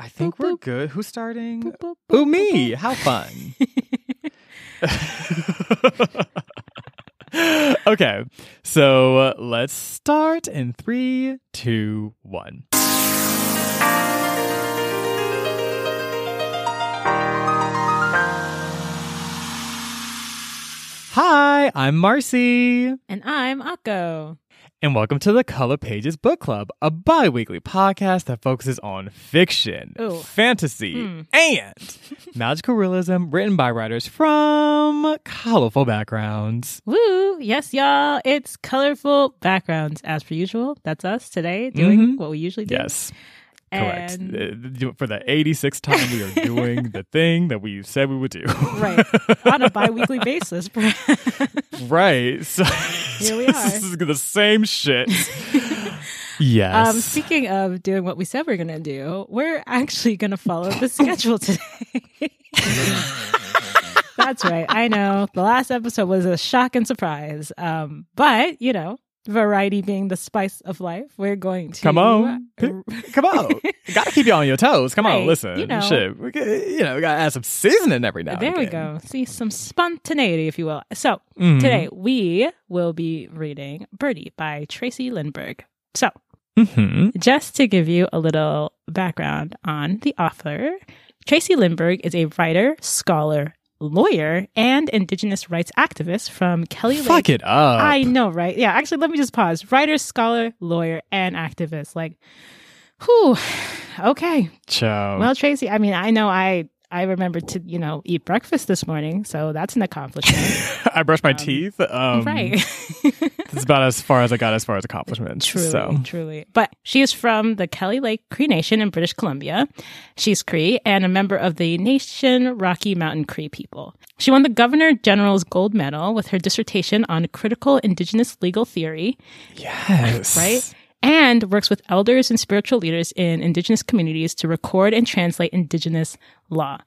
I think Boop, we're boop. good. Who's starting? Boop, boop, Ooh, me. How fun. okay, so uh, let's start in three, two, one. Hi, I'm Marcy, And I'm Akko. And welcome to the Color Pages Book Club, a bi weekly podcast that focuses on fiction, Ooh. fantasy, Hmm. and magical realism written by writers from colorful backgrounds. Woo! Yes, y'all. It's colorful backgrounds as per usual. That's us today doing Mhm. what we usually do. Yes, correct. And- Uh, For the 86th time, we are doing the thing that we said we would do. right. On a bi weekly basis. right. So Here we are. This is the same shit. yes. Um, speaking of doing what we said we are going to do, we're actually going to follow the schedule today. That's right. I know the last episode was a shock and surprise. Um, but, you know, variety being the spice of life, we're going to. Come on. Come on. Gotta keep you on your toes. Come Right, on, listen. you know. Shit. We, you know, we gotta add some seasoning every now and then. There we go. See some spontaneity, if you will. So Mhm. today we will be reading Birdie by Tracey Lindberg. So Mhm. just to give you a little background on the author, Tracey Lindberg is a writer, scholar, lawyer, and Indigenous rights activist from Kelly Lake. Fuck it up. I know, right? Yeah, actually, let me just pause. Writer, scholar, lawyer, and activist. Like, whew. Okay. Ciao. Well, Tracey, I mean, I know I I remembered to you know eat breakfast this morning, so that's an accomplishment, I brushed my teeth. Um, right? That's about as far as I got as far as accomplishments. Truly, So. truly. But she is from the Kelly Lake Cree Nation in British Columbia. She's Cree and a member of the Nation Rocky Mountain Cree people. She won the Governor General's Gold Medal with her dissertation on critical Indigenous legal theory, Yes. right? And works with elders and spiritual leaders in Indigenous communities to record and translate Indigenous law.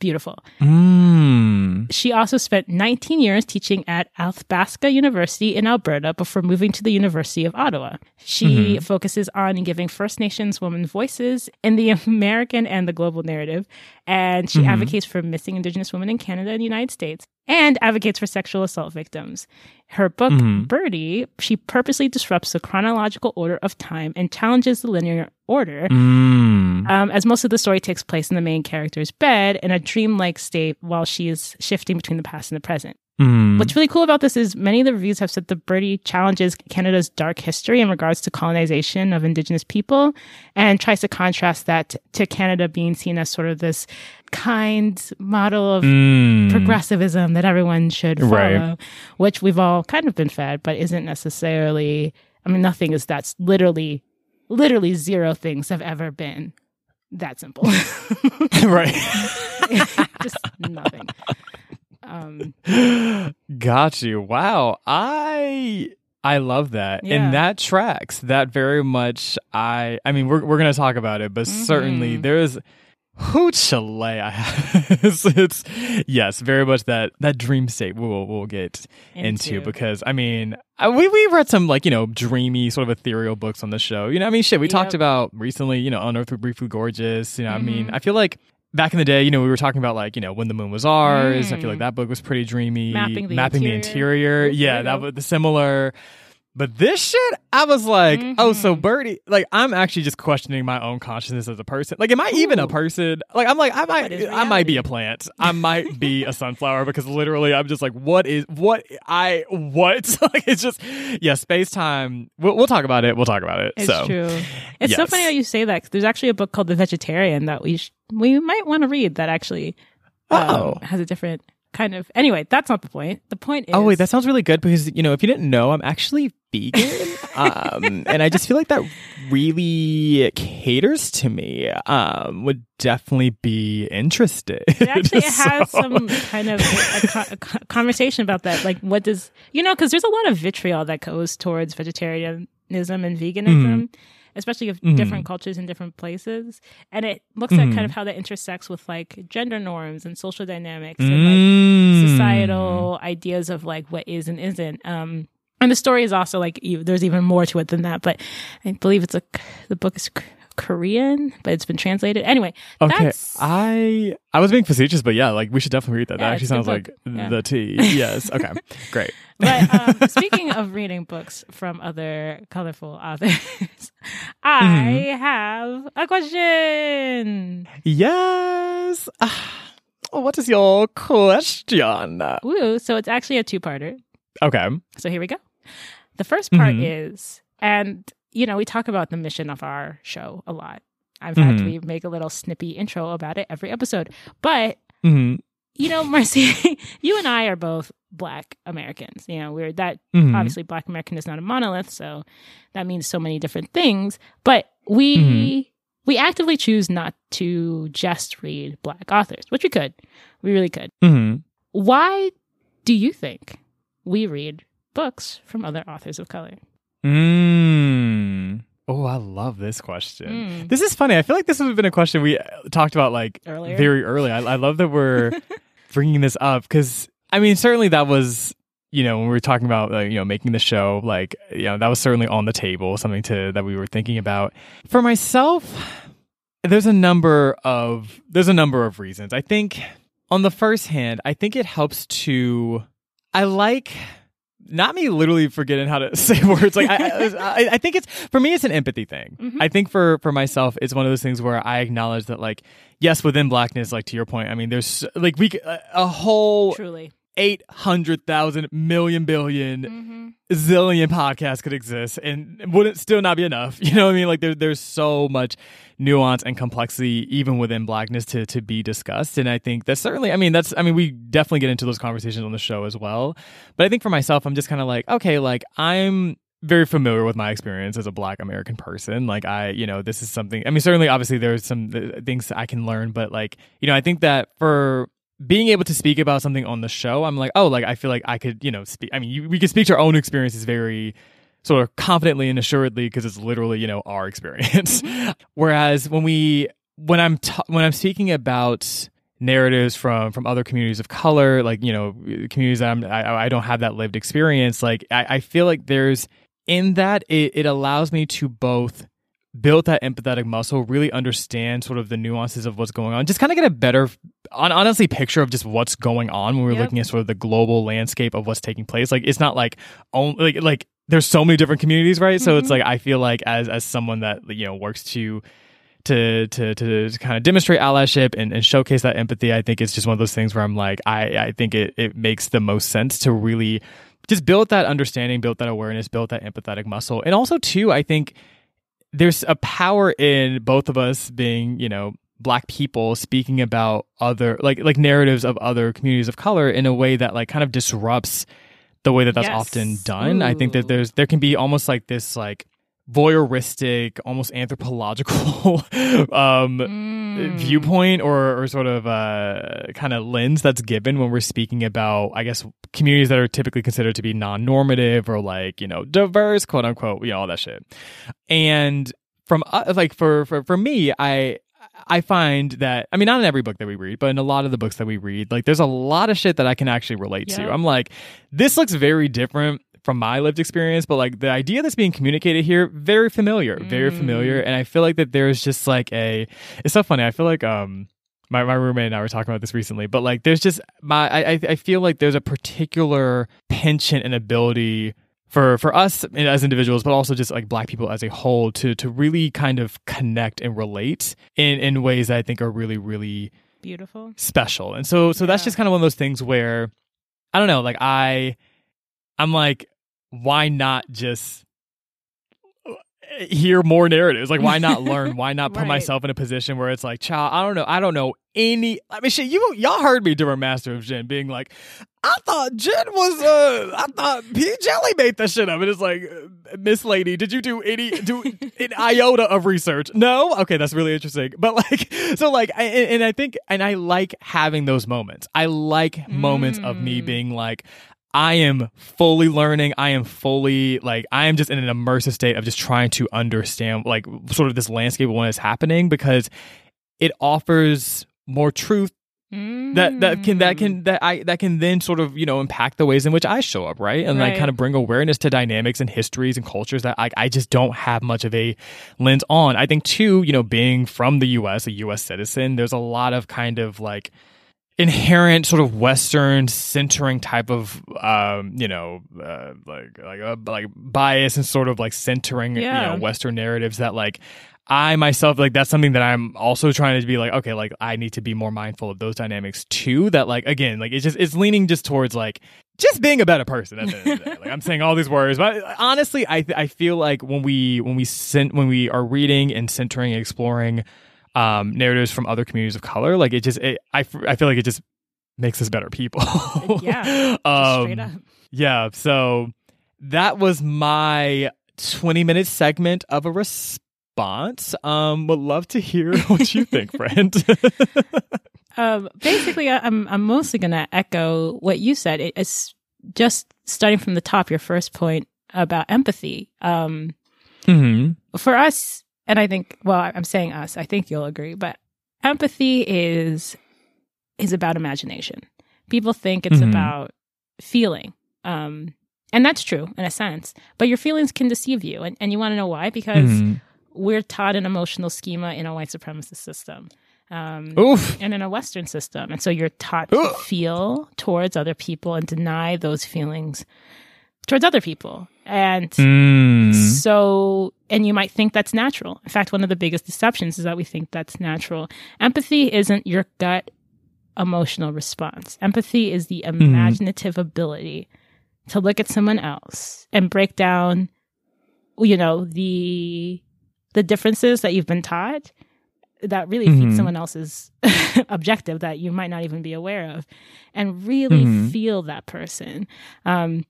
Beautiful. Mm. She also spent 19 years teaching at Athabasca University in Alberta before moving to the University of Ottawa. She focuses on giving First Nations women voices in the American and the global narrative, and she advocates for missing Indigenous women in Canada and the United States, and advocates for sexual assault victims. Her book, Birdie, she purposely disrupts the chronological order of time and challenges the linear order Mm. um, as most of the story takes place in the main character's bed in a dreamlike state while she is shifting between the past and the present. Mm. What's really cool about this is many of the reviews have said the Birdie challenges Canada's dark history in regards to colonization of Indigenous people and tries to contrast that to Canada being seen as sort of this kind model of Mm. progressivism that everyone should follow, Right. which we've all kind of been fed, but isn't necessarily, I mean, nothing is that's literally, literally zero things have ever been that simple. right. Just nothing. Um, Got you. Wow. I I love that. Yeah. And that tracks. That very much I I mean we're we're gonna talk about it, but certainly Mhm. there is who Chile I have. it's, it's yes, very much that that dream state we'll we'll get into, Into. because I mean I, we we read some like you know dreamy sort of ethereal books on the show. You know I mean shit we talked about recently. You know On Earth We're Briefly Gorgeous. You know I mean Mhm. I feel like back in the day, you know, we were talking about like, you know, when the moon was ours. I feel Mm. like that book was pretty dreamy. Mapping the Mapping the interior. interior. Yeah, that was the similar. But this shit, I was like, oh, so Mhm. Birdie, like, I'm actually just questioning my own consciousness as a person. Like, am I even a person? Like, I'm like, I might, I might be a plant. I might be a sunflower because literally, I'm just like, what is, what, I, what? like, it's just, yeah, space time. We'll, we'll talk about it. We'll talk about it. it's so, true. It's so funny that you say that. 'cause there's actually a book called The Vegetarian that we sh- we might want to read that actually um, Oh. has a different kind of. Anyway, that's not the point. The point is. Oh wait, that sounds really good because you know if you didn't know, I'm actually vegan, um, and I just feel like that really caters to me. Um, would definitely be interested. It actually has So- some kind of a, a, a conversation about that. Like, what does you know? Because there's a lot of vitriol that goes towards vegetarianism and veganism, Mm-hmm. Especially of Mhm. different cultures in different places. And it looks at Mm-hmm. kind of how that intersects with like gender norms and social dynamics and like Mm. societal ideas of like what is and isn't. Um, and the story is also like there's even more to it than that. But I believe it's a the book is Korean, but it's been translated. Anyway, Okay, that's I I was being facetious, but yeah, like we should definitely read that. Yeah, that actually sounds like. Yeah. the tea. Yes. Okay. Great. But um, speaking of reading books from other colorful authors, I Mm-hmm. have a question. Yes. Ah, what is your question? Woo! So it's actually a two-parter. Okay. So here we go. The first part Mhm. is, and you know, we talk about the mission of our show a lot. In fact, Mhm. we make a little snippy intro about it every episode. But hmm you know, Marcy, you and I are both Black Americans. You know, we're that hmm obviously Black American is not a monolith, so that means so many different things. But we Mhm. we actively choose not to just read Black authors, which we could, we really could. hmm Why do you think we read books from other authors of color? Mm. Oh, I love this question. Mm. This is funny. I feel like this has been a question we uh, talked about like Earlier? very early. I, I love that we're bringing this up because I mean, certainly that was you know when we were talking about like, you know making the show like you know that was certainly on the table something to that we were thinking about for myself there's a number of there's a number of reasons i think on the first hand i think it helps to i like not me literally forgetting how to say words like I, I, I think it's for me it's an empathy thing Mhm. i think for for myself it's one of those things where i acknowledge that like yes within blackness like to your point i mean there's like we a whole Truly. 800,000 million billion hmm zillion podcasts could exist and wouldn't still not be enough. You know what I mean? Like there, there's so much nuance and complexity even within blackness to, to be discussed. And I think that's certainly, I mean, that's, I mean, we definitely get into those conversations on the show as well. But I think for myself, I'm just kind of like, okay, like I'm very familiar with my experience as a black American person. Like I, you know, this is something, I mean, certainly obviously there's some uh, things I can learn, but like, you know, I think that for, being able to speak about something on the show, I'm like, oh, like I feel like I could, you know, speak. I mean, you, we could speak to our own experiences very sort of confidently and assuredly because it's literally, you know, our experience. Mm-hmm. Whereas when we, when I'm, t- when I'm speaking about narratives from from other communities of color, like you know, communities that I'm, I, I don't have that lived experience. Like I, I feel like there's in that it, it allows me to both build that empathetic muscle, really understand sort of the nuances of what's going on, just kind of get a better, on, honestly, picture of just what's going on when we're Yep. looking at sort of the global landscape of what's taking place. Like it's not like only like like there's so many different communities, right? So it's Mhm. like I feel like as as someone that you know works to. To, to to to kind of demonstrate allyship and, and showcase that empathy, I think it's just one of those things where I'm like, I, I think it, it makes the most sense to really just build that understanding, build that awareness, build that empathetic muscle. And also too, I think there's a power in both of us being, you know, black people speaking about other like like narratives of other communities of color in a way that like kind of disrupts the way that that's Yes. often done. I think that there's there can be almost like this like voyeuristic, almost anthropological um Mm. viewpoint or, or sort of uh, kind of lens that's given when we're speaking about, I guess, communities that are typically considered to be non-normative or like you know diverse, quote unquote, you know all that shit. And from uh, like for for for me, I. I find that I mean not in every book that we read, but in a lot of the books that we read, like there's a lot of shit that I can actually relate to. I'm like, this looks very different from my lived experience, but like the idea that's being communicated here, very familiar, very Mm. familiar. And I feel like that there's just like a it's so funny. I feel like um my, my roommate and I were talking about this recently, but like there's just my I I- feel like there's a particular penchant and ability for for us as individuals, but also just like black people as a whole to to really kind of connect and relate in in ways that I think are really really Beautiful. special. And so so that's just kind of one of those things where I don't know, like I I'm like why not just hear more narratives? Like why not learn? Why not put Right. myself in a position where it's like, child, I don't know, I don't know any I mean shit, you y'all heard me during Master of Djinn being like, I thought Djinn was uh I thought P Djèlí made that shit up. And it's like uh, Miss Lady, did you do any do an iota of research? No? Okay, that's really interesting. But like so like I, and, I think and I like having those moments. I like moments of me Mm. being like I am fully learning. I am fully like I am just in an immersive state of just trying to understand like sort of this landscape of what is happening because it offers more truth that that can that can mm. that I that can then sort of you know impact the ways in which I show up, right? And Right. like kind of bring awareness to dynamics and histories and cultures that I I just don't have much of a lens on. I think too, you know, being from the U.S., a U.S. citizen, there's a lot of kind of like inherent sort of western centering type of um you know uh, like like uh, like bias and sort of like centering Yeah. you know western narratives that like I myself like that's something that I'm also trying to be like okay like I need to be more mindful of those dynamics too that like again like it's just it's leaning just towards like just being a better person at the end of the day. like I'm saying all these words but honestly I I feel like when we when we sent when we are reading and centering and exploring um narratives from other communities of color like it just it, I I feel like it just makes us better people Yeah, um, straight up. yeah, so that was my 20 minute segment of a response. Um, would love to hear what you think, friend. Um, basically, I'm I'm mostly going to echo what you said. It- It's just starting from the top. Your first point about empathy. Um, mm-hmm. for us, and I think, well, I'm saying us. I think you'll agree, but empathy is is about imagination. People think it's Mhm. about feeling, um, and that's true in a sense. But your feelings can deceive you, and, and you want to know why? Because Mm-hmm. we're taught an emotional schema in a white supremacist system. Um, Oof. and in a Western system. And so you're taught to feel towards other people and deny those feelings towards other people. And Mm. so, and you might think that's natural. In fact, one of the biggest deceptions is that we think that's natural. Empathy isn't your gut emotional response. Empathy is the imaginative ability to look at someone else and break down, you know, the the differences that you've been taught that really feed Mhm. someone else's objective that you might not even be aware of, and really Mhm. feel that person. Um,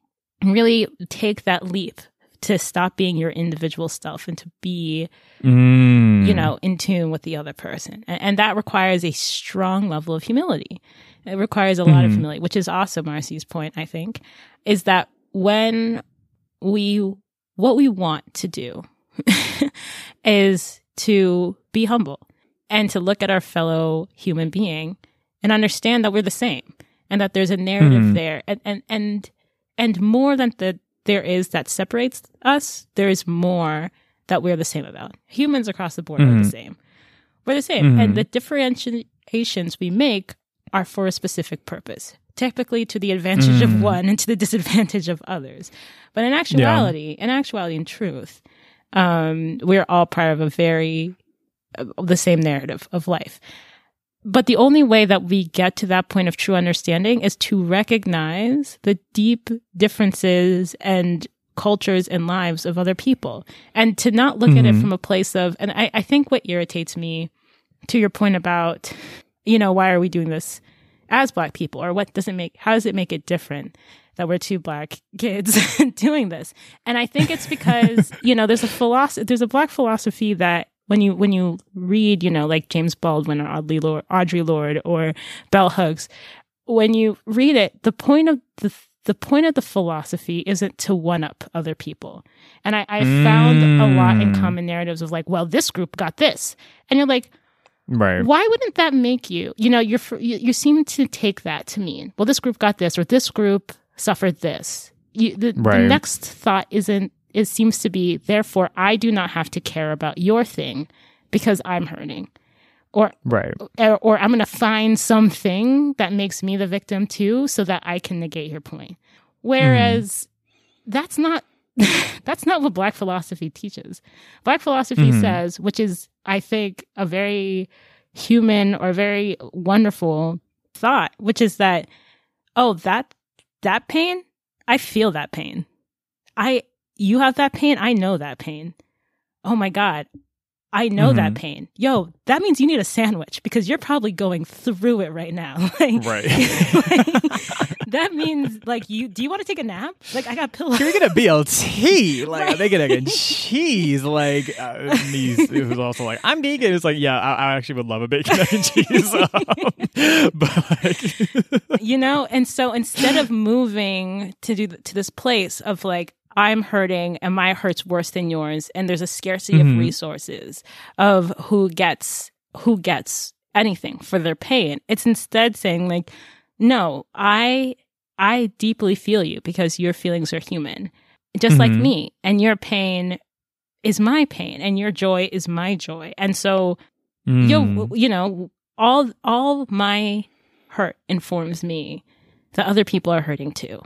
really take that leap to stop being your individual self and to be Mm. you know in tune with the other person and, and that requires a strong level of humility it requires a lot of Mhm. humility which is also marcy's point i think is that when we what we want to do is to be humble and to look at our fellow human being and understand that we're the same and that there's a narrative Mhm. there and and and and more than the there is that separates us there is more that we're the same about humans across the board are Mhm. the same we're the same Mhm. and the differentiations we make are for a specific purpose typically to the advantage of Mm. one and to the disadvantage of others but in actuality in actuality in truth um, we're all part of a very uh, the same narrative of life but the only way that we get to that point of true understanding is to recognize the deep differences and cultures and lives of other people. And to not look at it Mhm. from a place of and I, I think what irritates me to your point about you know why are we doing this as black people? Or what does it make how does it make it different that we're two black kids doing this? And i think it's because you know there's a philosophy there's a black philosophy that when you when you read you know like james baldwin or Audre Lorde, Audre Lorde or bell hooks when you read it the point of the the point of the philosophy isn't to one up other people and i, I found a lot in Mm. common narratives of like well this group got this and you're like Right. why wouldn't that make you you know you're you, you seem to take that to mean well this group got this or this group suffered this you, the, the next thought isn't it seems to be therefore i do not have to care about your thing because i'm hurting. Or Right. or, or i'm going to find something that makes me the victim too so that i can negate your point. Whereas that's not that's not what black philosophy teaches. Black philosophy Mhm. says which is i think a very human or very wonderful thought which is that oh that that pain i feel that pain. I you have that pain i know that pain oh my god i know that pain yo that means you need a sandwich because you're probably going through it right now like, Right. like, that means like you do you want to take a nap like i got pillows You're gonna BLT? Like, are they getting a cheese? Like, uh, me, who's also like, I'm vegan. It's like, yeah, I, I actually would love a bacon, egg, and cheese. Um, but, like, you know and so instead of moving to do to this place of like i'm hurting and my hurt's worse than yours and there's a scarcity Mhm. of resources of who gets who gets anything for their pain. It's instead saying like, no, I, I deeply feel you because your feelings are human, just mm-hmm. like me. And your pain is my pain and your joy is my joy. And so, mm. you, you know, all, all my hurt informs me that other people are hurting too.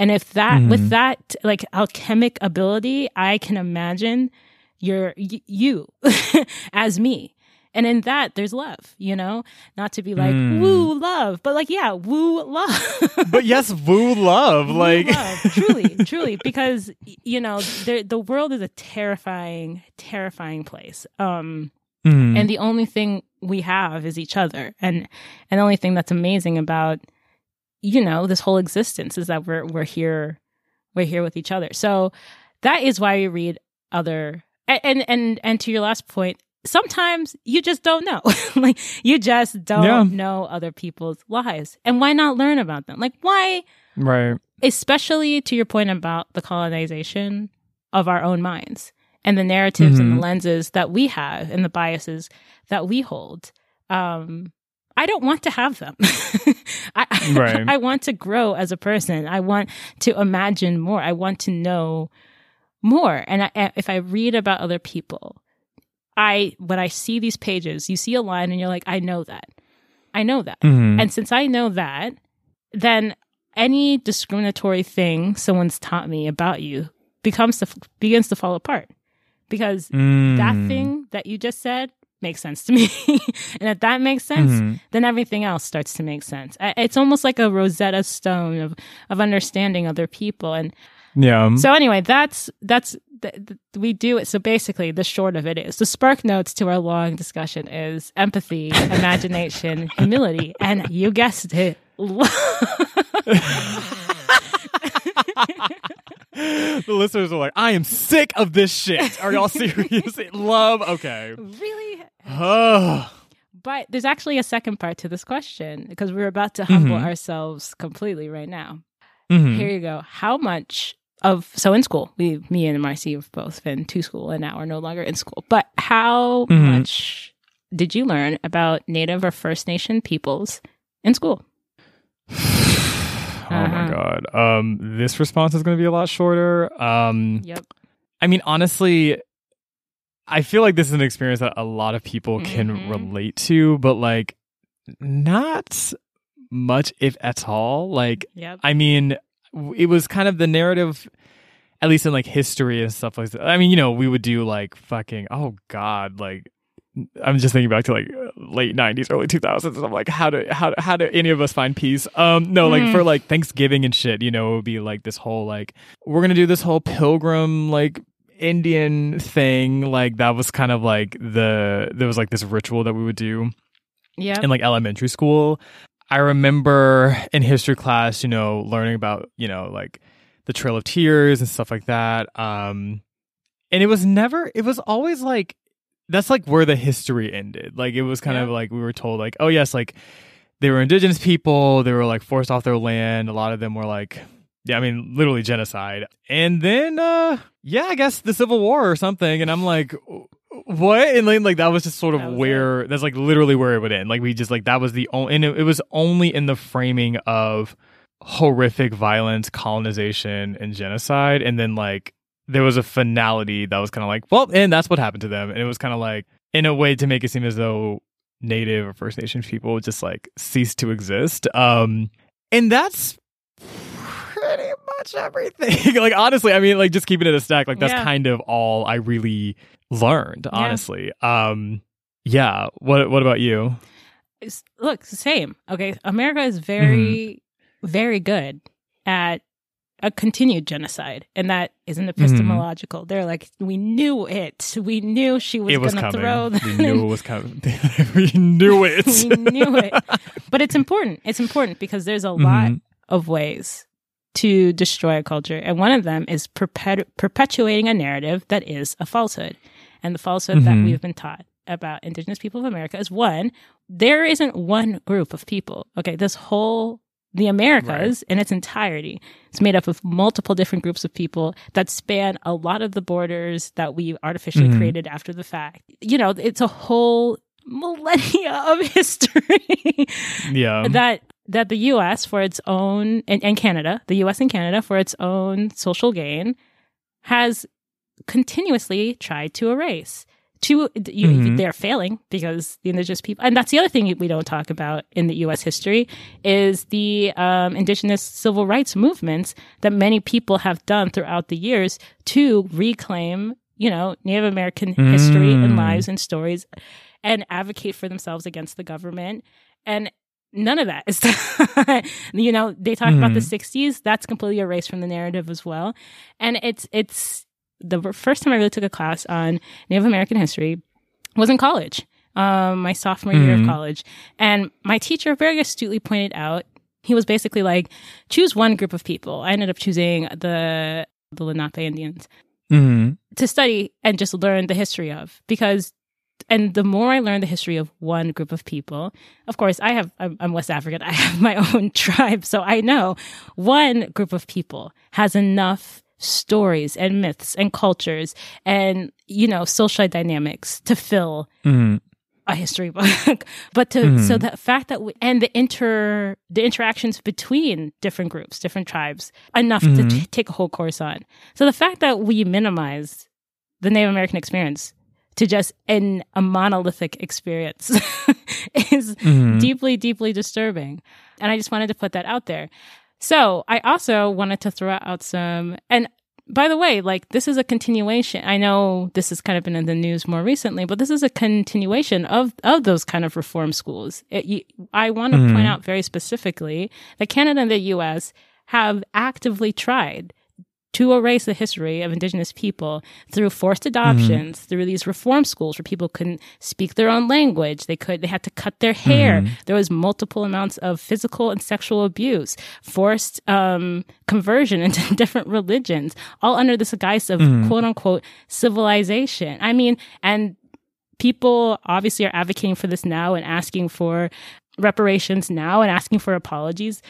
And if that, mm-hmm. with that, like alchemic ability, I can imagine your, y- you as me. And in that, there's love, you know, not to be like, mm. woo love, but like, yeah, woo love. but yes, woo love. Woo like, love. truly, truly, because, you know, the, the world is a terrifying, terrifying place. Um, mm. and the only thing we have is each other. And, and the only thing that's amazing about, you know, this whole existence is that we're, we're here, we're here with each other. So that is why we read other, and, and, and to your last point, sometimes you just don't know. like you just don't yeah. know other people's lives. And why not learn about them? Like why Right. Especially to your point about the colonization of our own minds and the narratives mm-hmm. and the mm-hmm. lenses that we have and the biases that we hold. Um I don't want to have them. I, right. I want to grow as a person. I want to imagine more. I want to know more. And I, if I read about other people, I when I see these pages, you see a line and you're like, I know that. I know that. Mm-hmm. And since I know that, then any discriminatory thing someone's taught me about you becomes to, begins to fall apart because mm. that thing that you just said makes sense to me. and if that makes sense, mm-hmm. then everything else starts to make sense. It's almost like a Rosetta Stone of of understanding other people and yeah. So anyway, that's that's th- th- we do it. So basically, the short of it is the spark notes to our long discussion is empathy, imagination, humility, and you guessed it. the listeners are like, I am sick of this shit. Are y'all serious? Love, okay. Really? Oh. but there's actually a second part to this question because we're about to humble mm-hmm. ourselves completely right now. Mm-hmm. Here you go. How much of so in school we me and marcy have both been to school and now we're no longer in school but how mm-hmm. much did you learn about native or first nation peoples in school oh uh-huh. my god um this response is going to be a lot shorter um yep i mean honestly i feel like this is an experience that a lot of people mm-hmm. can relate to but like not much if at all like yep. i mean it was kind of the narrative at least in like history and stuff like that. I mean, you know, we would do like fucking oh god, like I'm just thinking back to like late 90s, early 2000s. And I'm like, how do how how do any of us find peace? Um, no, like mm. for like Thanksgiving and shit, you know, it would be like this whole like we're gonna do this whole pilgrim like Indian thing. Like that was kind of like the there was like this ritual that we would do. Yeah. In like elementary school. I remember in history class, you know, learning about, you know, like the Trail of Tears and stuff like that. Um, and it was never, it was always like, that's like where the history ended. Like it was kind yeah. of like we were told, like, oh, yes, like they were indigenous people, they were like forced off their land. A lot of them were like, yeah, I mean, literally genocide. And then, uh, yeah, I guess the Civil War or something. And I'm like, what and like, like that was just sort of where it. that's like literally where it would end like we just like that was the only and it, it, was only in the framing of horrific violence colonization and genocide and then like there was a finality that was kind of like well and that's what happened to them and it was kind of like in a way to make it seem as though native or first nations people just like ceased to exist um and that's pretty much everything like honestly i mean like just keeping it a stack like that's yeah. kind of all i really learned, honestly. Yeah. Um yeah, what what about you? It's, look, same. Okay, America is very mm-hmm. very good at a continued genocide, and that isn't epistemological. Mm-hmm. They're like, we knew it. We knew she was, was going to throw. Them. We knew it was coming. we knew it. we knew it. But it's important. It's important because there's a mm-hmm. lot of ways to destroy a culture, and one of them is perpetu- perpetuating a narrative that is a falsehood and the falsehood mm-hmm. that we've been taught about indigenous people of America is one, there isn't one group of people. Okay, this whole the Americas right. in its entirety is made up of multiple different groups of people that span a lot of the borders that we artificially mm-hmm. created after the fact. You know, it's a whole millennia of history Yeah. that that the US for its own and, and Canada, the US and Canada for its own social gain has continuously tried to erase. To you, Mhm. they're failing because the indigenous people, and that's the other thing we don't talk about in the U.S. history is the um, indigenous civil rights movements that many people have done throughout the years to reclaim, you know, Native American history and Mm. lives and stories, and advocate for themselves against the government. And none of that is, you know, they talk about the '60s. That's completely erased from the narrative as well, and it's it's the first time I really took a class on Native American history was in college, um, my sophomore year of Mhm. college. And my teacher very astutely pointed out, he was basically like, choose one group of people. I ended up choosing the, the Lenape Indians Mhm. to study and just learn the history of because and the more I learn the history of one group of people, of course, I have, I'm, I'm West African. I have my own tribe. So I know one group of people has enough stories and myths and cultures and, you know, social dynamics to fill Mhm. a history book. But to so the fact that we and the inter the interactions between different groups different tribes enough to t- take a whole course on. So the fact that we minimize the native american experience to just in a monolithic experience is Mhm. deeply deeply disturbing. And i just wanted to put that out there so i also wanted to throw out some and by the way, like this is a continuation. I know this has kind of been in the news more recently, but this is a continuation of of those kind of reform schools. It, you, I want to Mhm. point out very specifically that Canada and the U.S. have actively tried to erase the history of Indigenous people through forced adoptions, mm-hmm. through these reform schools where people couldn't speak their own language. They could, they had to cut their hair. Mm-hmm. There was multiple amounts of physical and sexual abuse, forced um, conversion into different religions, all under this guise of mm-hmm. quote unquote civilization. I mean, and people obviously are advocating for this now and asking for reparations now and asking for apologies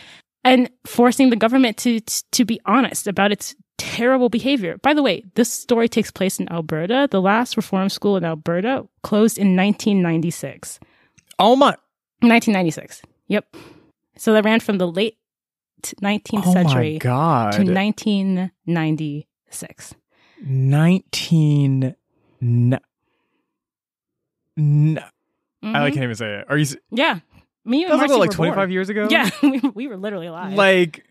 and forcing the government to to be honest about its terrible behavior. By the way, this story takes place in Alberta. The last reform school in Alberta closed in 1996. Oh my. 1996. Yep. So that ran from the late 19th Oh my century god. to 1996. 19 n- n- I Mhm. can't even say it. Are you Yeah. Me and That was like, Marcy like were 25 born. years ago? Yeah, we, we were literally alive. Like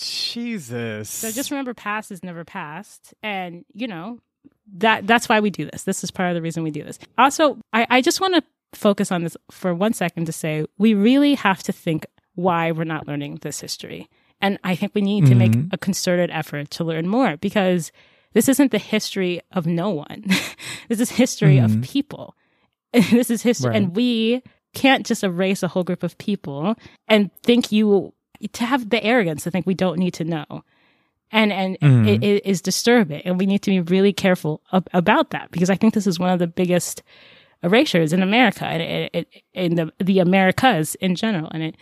Jesus. So just remember, past is never past, and you know that that's why we do this. This is part of the reason we do this. Also, I, I just want to focus on this for one second to say we really have to think why we're not learning this history, and I think we need to make Mhm. a concerted effort to learn more because this isn't the history of no one. this is history of Mhm. people. this is history, Right. and we can't just erase a whole group of people and think you to have the arrogance to think we don't need to know and and Mhm. it, it is disturbing and we need to be really careful ab- about that because i think this is one of the biggest erasures in america and it, it, in the the americas in general and it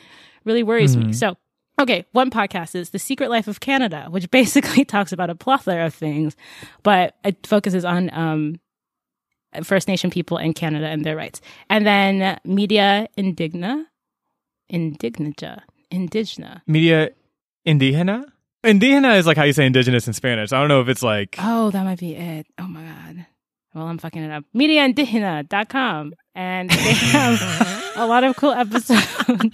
really worries me Mhm. so okay one podcast is the secret life of canada which basically talks about a plethora of things but it focuses on um First Nation people in Canada and their rights. And then Media Indigna, Indignaja, Indigna. Media Indígena? Indígena is like how you say indigenous in Spanish. I don't know if it's like Oh, that might be it. Oh my God. Well, I'm fucking it up. MediaIndigena.com. And they have a lot of cool episodes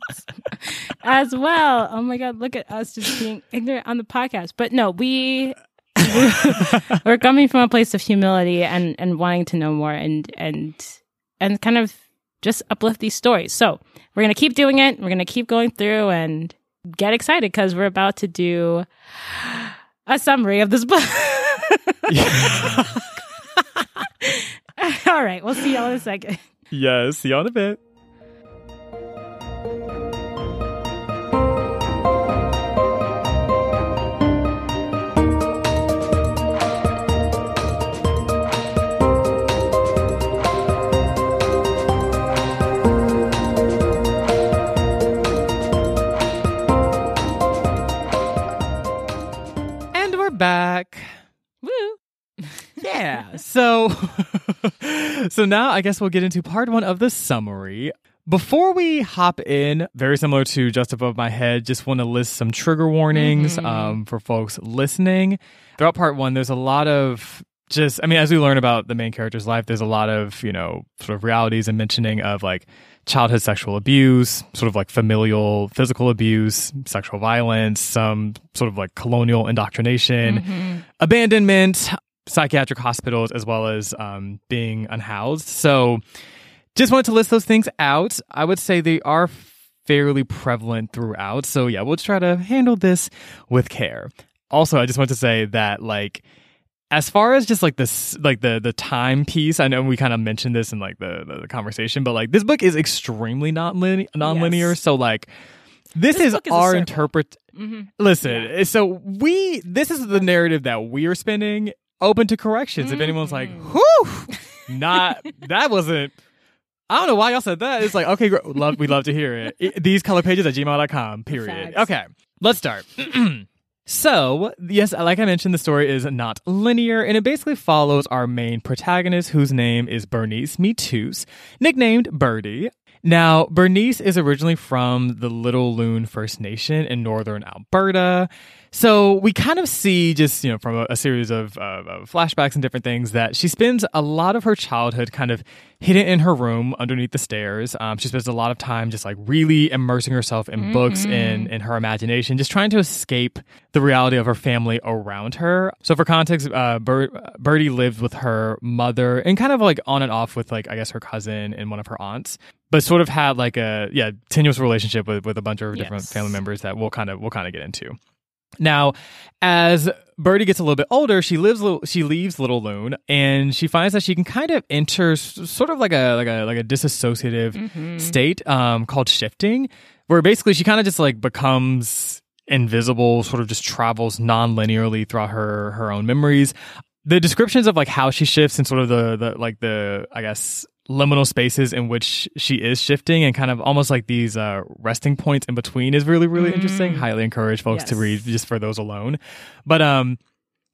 as well. Oh my God. Look at us just being ignorant on the podcast. But no, we. we're coming from a place of humility and, and wanting to know more and and and kind of just uplift these stories. So we're gonna keep doing it. We're gonna keep going through and get excited because we're about to do a summary of this book. All right, we'll see y'all in a second. yes, see y'all in a bit. Back. Woo! Yeah. So so now I guess we'll get into part one of the summary. Before we hop in, very similar to Just Above My Head, just want to list some trigger warnings Mm-hmm. um, for folks listening. Throughout part one, there's a lot of just, I mean, as we learn about the main character's life, there's a lot of, you know, sort of realities and mentioning of like childhood sexual abuse, sort of like familial physical abuse, sexual violence, some sort of like colonial indoctrination, Mm-hmm. abandonment, psychiatric hospitals, as well as um, being unhoused. So, just wanted to list those things out. I would say they are fairly prevalent throughout. So, yeah, we'll try to handle this with care. Also, I just want to say that, like, as far as just like this like the the time piece i know we kind of mentioned this in like the, the, the conversation but like this book is extremely non-linear, non-linear Yes. so like this, This is is our interpret hmm listen so we this is the narrative that we are spinning open to corrections if anyone's like Mhm. whew not that wasn't I don't know why y'all said that. It's like, okay, love, we'd love to hear it. These color pages at gmail.com, period. Facts. Okay, let's start. so, yes, like I mentioned, the story is not linear and it basically follows our main protagonist, whose name is Bernice Meetoos, nicknamed Birdie. Now, Bernice is originally from the Little Loon First Nation in northern Alberta. So we kind of see just, you know, from a, a series of, uh, of flashbacks and different things that she spends a lot of her childhood kind of hidden in her room underneath the stairs. Um, she spends a lot of time just like really immersing herself in books and in her imagination, just trying to escape the reality of her family around her. So for context, uh, Bir- Birdie lived with her mother and kind of like on and off with like, I guess her cousin and one of her aunts but sort of had like a yeah tenuous relationship with, with a bunch of different Yes. family members that we'll kind of we'll kind of get into. Now, as Birdie gets a little bit older, she lives little, she leaves Little Loon and she finds that she can kind of enter sort of like a like a like a disassociative Mm-hmm. state um, called shifting, where basically she kind of just like becomes invisible, sort of just travels non-linearly throughout her her own memories. The descriptions of like how she shifts and sort of the the like the I guess liminal spaces in which she is shifting and kind of almost like these uh, resting points in between is really really interesting. Highly encourage folks to read just for those alone. But um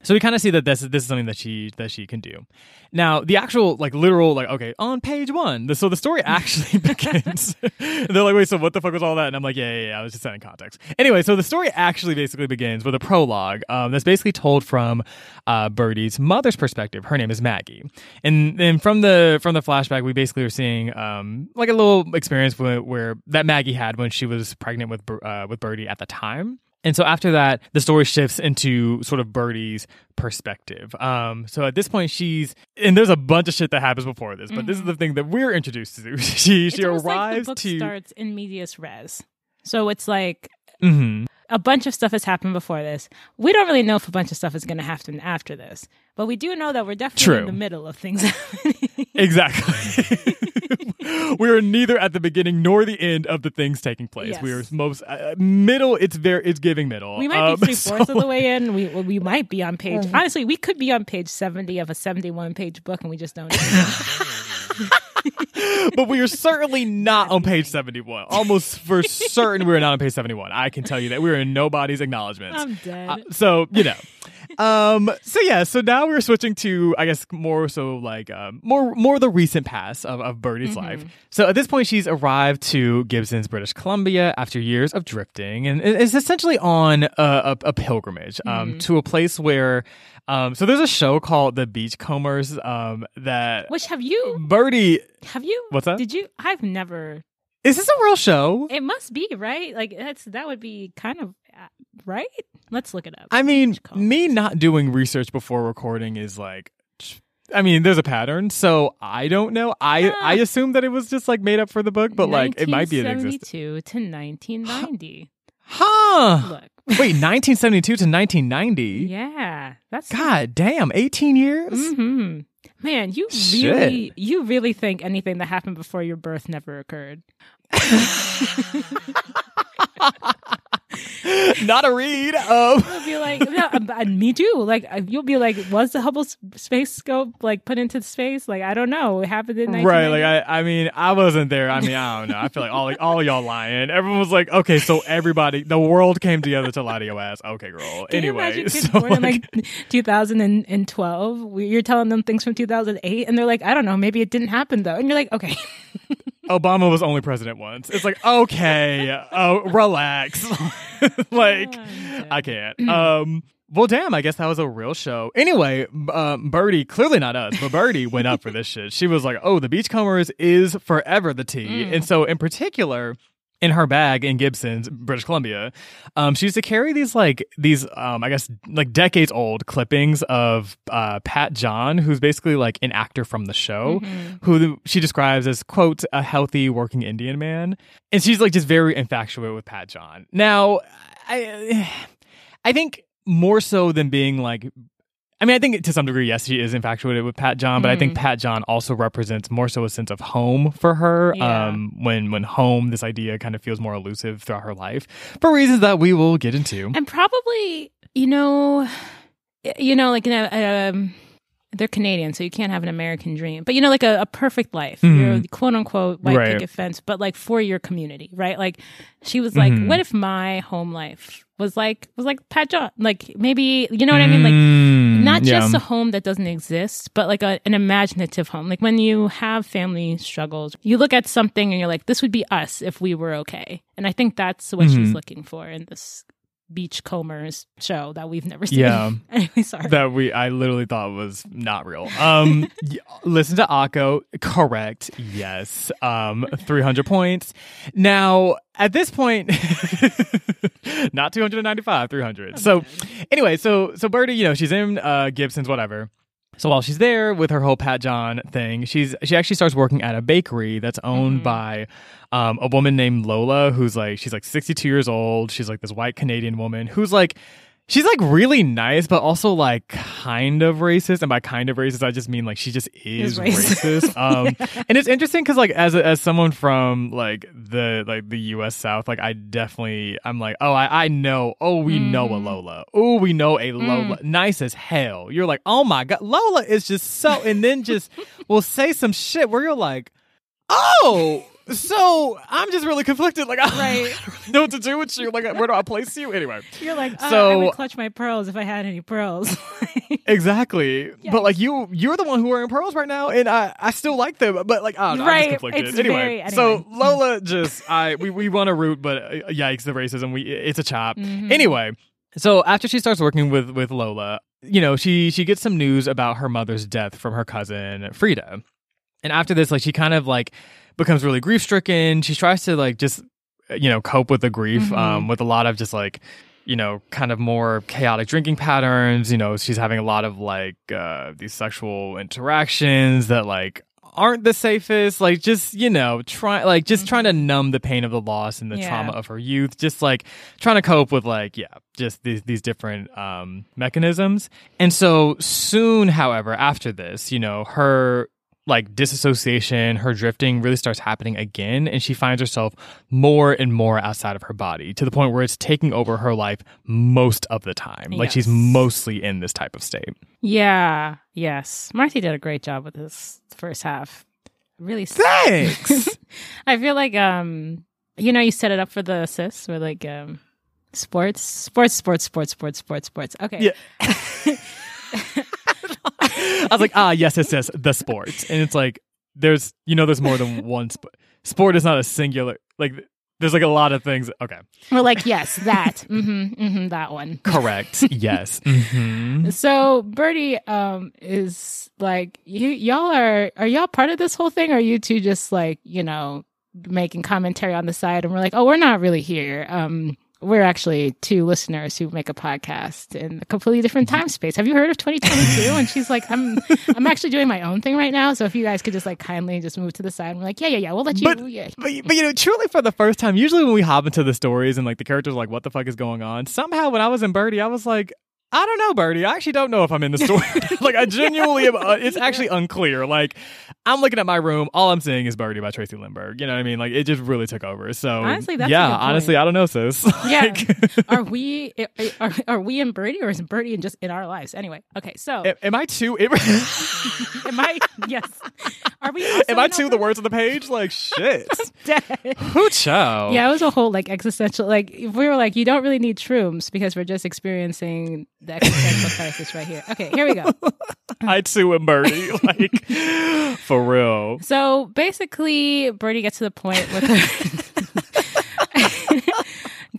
so we kind of see that this is this is something that she that she can do. Now, the actual like literal like okay on page one, the, so the story actually begins. They're like, wait, so what the fuck was all that? And I'm like, yeah, yeah, yeah I was just setting context. Anyway, so the story actually basically begins with a prologue um, that's basically told from uh, Birdie's mother's perspective. Her name is Maggie, and then from the from the flashback, we basically are seeing um, like a little experience where, where that Maggie had when she was pregnant with uh, with Birdie at the time. And so after that, the story shifts into sort of Birdie's perspective. Um, so at this point, she's and there's a bunch of shit that happens before this, but this is the thing that we're introduced to. she It's she almost like the arrives book to starts in medias res. So it's like Mhm. a bunch of stuff has happened before this. We don't really know if a bunch of stuff is going to happen after this, but we do know that we're definitely True. in the middle of things happening. exactly. we are neither at the beginning nor the end of the things taking place. We are most uh, middle. It's very it's giving middle. we might Um, be three fourths so- of the way in. We we might be on page. Mm-hmm. Honestly, we could be on page seventy of a seventy-one page book, and we just don't. know. but we are certainly not on page 71. Almost for certain we're not on page 71. I can tell you that we're in nobody's acknowledgments. I'm dead. Uh, so, you know. Um so yeah, so now we're switching to I guess more so like um more more the recent past of, of Birdie's life. So at this point she's arrived to Gibsons British Columbia after years of drifting and is essentially on a, a, a pilgrimage um to a place where um so there's a show called The Beachcombers um that Which have you? Birdie Have you? What's that? Did you? I've never. Is this a real show? It must be right. Like that's that would be kind of right. Let's look it up. I mean, me not doing research before recording is like I mean, there's a pattern, so I don't know. I Yeah. I assume that it was just like made up for the book, but like it might be an existence. 1972 to 1990. Huh. Look. Wait, 1972 to 1990? Yeah, that's God damn, 18 years? hmm Man, you Shit. really, you really think anything that happened before your birth never occurred? Not a read. Um, You'll be like, no, me too. Like, uh, you'll be like, was the Hubble space scope like put into space? Like, I don't know. It happened in right. Like, I, I mean, I wasn't there. I mean, I don't know. I feel like all, like, all y'all lying. Everyone was like, okay, so everybody, the world came together to lie to your ass. Okay, girl. Can anyway, so born in like 2012, you're telling them things from 2008, and they're like, I don't know, maybe it didn't happen though, and you're like, okay. Obama was only president once. It's like, okay, oh, relax. like, oh, I can't. Um, well, damn, I guess that was a real show. Anyway, um, Birdie, clearly not us, but Birdie went up for this shit. She was like, oh, the Beachcombers is forever the tea. Mm. And so, in particular, in her bag in Gibsons, British Columbia, um, she used to carry these like these um, I guess like decades old clippings of uh, Pat John, who's basically like an actor from the show, mm-hmm. who she describes as quote a healthy working Indian man, and she's like just very infatuated with Pat John. Now, I I think more so than being like I mean, I think to some degree, yes, she is infatuated with Pat John, but mm. I think mm. Pat John also represents more so a sense of home for her. Yeah. Um, when when home, this idea kind of feels more elusive throughout her life for reasons that we will get into, and probably, you know, you know, like in a, um, they're Canadian, so you can't have an American dream. But you know, like a, a perfect life, mm-hmm. you're quote unquote white right. picket fence, but like for your community, right? Like she was like, mm-hmm. what if my home life was like was like Pat John. Like maybe you know what I mean? Like mm, not just yeah. a home that doesn't exist, but like a, an imaginative home. Like when you have family struggles, you look at something and you're like, this would be us if we were okay. And I think that's what mm-hmm. she's looking for in this Beachcombers show that we've never seen. Yeah. anyway, sorry. That we I literally thought was not real. Um listen to Akko. Correct. Yes. Um 300 points. Now, at this point not 295, 300. So anyway, so so Birdie, you know, she's in uh Gibsons whatever. So while she's there with her whole Pat John thing, she's she actually starts working at a bakery that's owned mm-hmm. by um, a woman named Lola, who's like she's like 62 years old. She's like this white Canadian woman who's like she's like really nice, but also like kind of racist. And by kind of racist, I just mean like she just is racist. racist. Um, yeah. and it's interesting because like as as someone from like the like the U.S. South, like I definitely I'm like oh I I know oh we mm. know a mm. Lola oh we know a Lola mm. nice as hell. You're like oh my god Lola is just so and then just will say some shit where you're like oh so I'm just really conflicted. Like, I right. don't know what to do with you. Like, where do I place you? Anyway, you're like, oh, so I would clutch my pearls if I had any pearls. exactly. Yes. But like you, you're the one who wearing pearls right now, and I, I still like them. But like, I don't right. I'm conflicted. It's anyway, very, anyway, so Lola just, I, we, we want to root, but uh, yikes, the racism. We, it's a chop. Mm-hmm. Anyway. So after she starts working with with Lola, you know, she she gets some news about her mother's death from her cousin Frida. And after this, like she kind of like becomes really grief stricken. She tries to like just you know cope with the grief mm-hmm. um, with a lot of just like you know kind of more chaotic drinking patterns. You know, she's having a lot of like uh, these sexual interactions that like aren't the safest like just you know try like just mm-hmm. trying to numb the pain of the loss and the yeah. trauma of her youth just like trying to cope with like yeah just these these different um mechanisms and so soon however after this you know her like disassociation, her drifting really starts happening again, and she finds herself more and more outside of her body to the point where it's taking over her life most of the time. Yes. Like she's mostly in this type of state. Yeah. Yes. Marcy did a great job with this first half. Really. Thanks. I feel like um, you know, you set it up for the sis or like um, sports, sports, sports, sports, sports, sports, sports. Okay. Yeah. I was like, ah, yes, yes, yes, the sport. And it's like, there's, you know, there's more than one sport. Sport is not a singular, like, there's like a lot of things. Okay. We're like, yes, that. mm-hmm, mm-hmm, that one. Correct. yes. Mm-hmm. So Birdie um, is like, you, y'all are, are y'all part of this whole thing? Or are you two just like, you know, making commentary on the side? And we're like, oh, we're not really here. Um, we're actually two listeners who make a podcast in a completely different mm-hmm. time space. Have you heard of 2022? and she's like, I'm I'm actually doing my own thing right now. So if you guys could just like kindly just move to the side, and we're like, yeah, yeah, yeah, we'll let you. But, yeah. but, but you know, truly for the first time, usually when we hop into the stories and like the characters are like, what the fuck is going on? Somehow when I was in Birdie, I was like, I don't know, Birdie. I actually don't know if I'm in the story. like, I genuinely am. Uh, it's actually unclear. Like, I'm looking at my room. All I'm seeing is Birdie by Tracey Lindberg. You know what I mean? Like, it just really took over. So, honestly, that's yeah. Honestly, I don't know, sis. Yeah. are we are, are we in Birdie or is Birdie in just in our lives? Anyway, okay. So, am, am I too? am I? Yes. Are we? am I too the words on the page? Like, shit. Who chow? Yeah, it was a whole like existential. Like, we were like, you don't really need shrooms because we're just experiencing the existential crisis right here. Okay, here we go. I too am Birdie. Like, for real. So basically, Birdie gets to the point with her.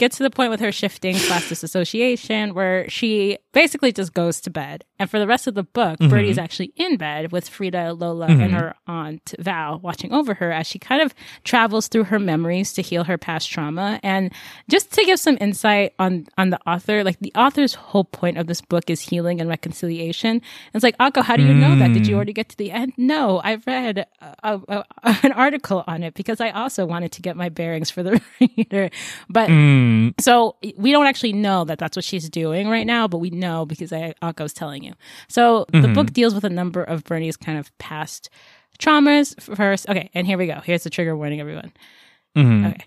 Gets to the point with her shifting class disassociation where she basically just goes to bed. And for the rest of the book, mm-hmm. Birdie's actually in bed with Frida, Lola, mm-hmm. and her aunt Val watching over her as she kind of travels through her memories to heal her past trauma. And just to give some insight on on the author, like the author's whole point of this book is healing and reconciliation. it's like, Akko, how do you know that? Did you mm. already get to the end? No, I read a, a, a, an article on it because I also wanted to get my bearings for the reader. But mm. Mm. So we don't actually know that that's what she's doing right now, but we know because I, Akko's telling you. So mm-hmm. the book deals with a number of Bernie's kind of past traumas first. Okay, and here we go. Here's the trigger warning, everyone. Mm-hmm. Okay.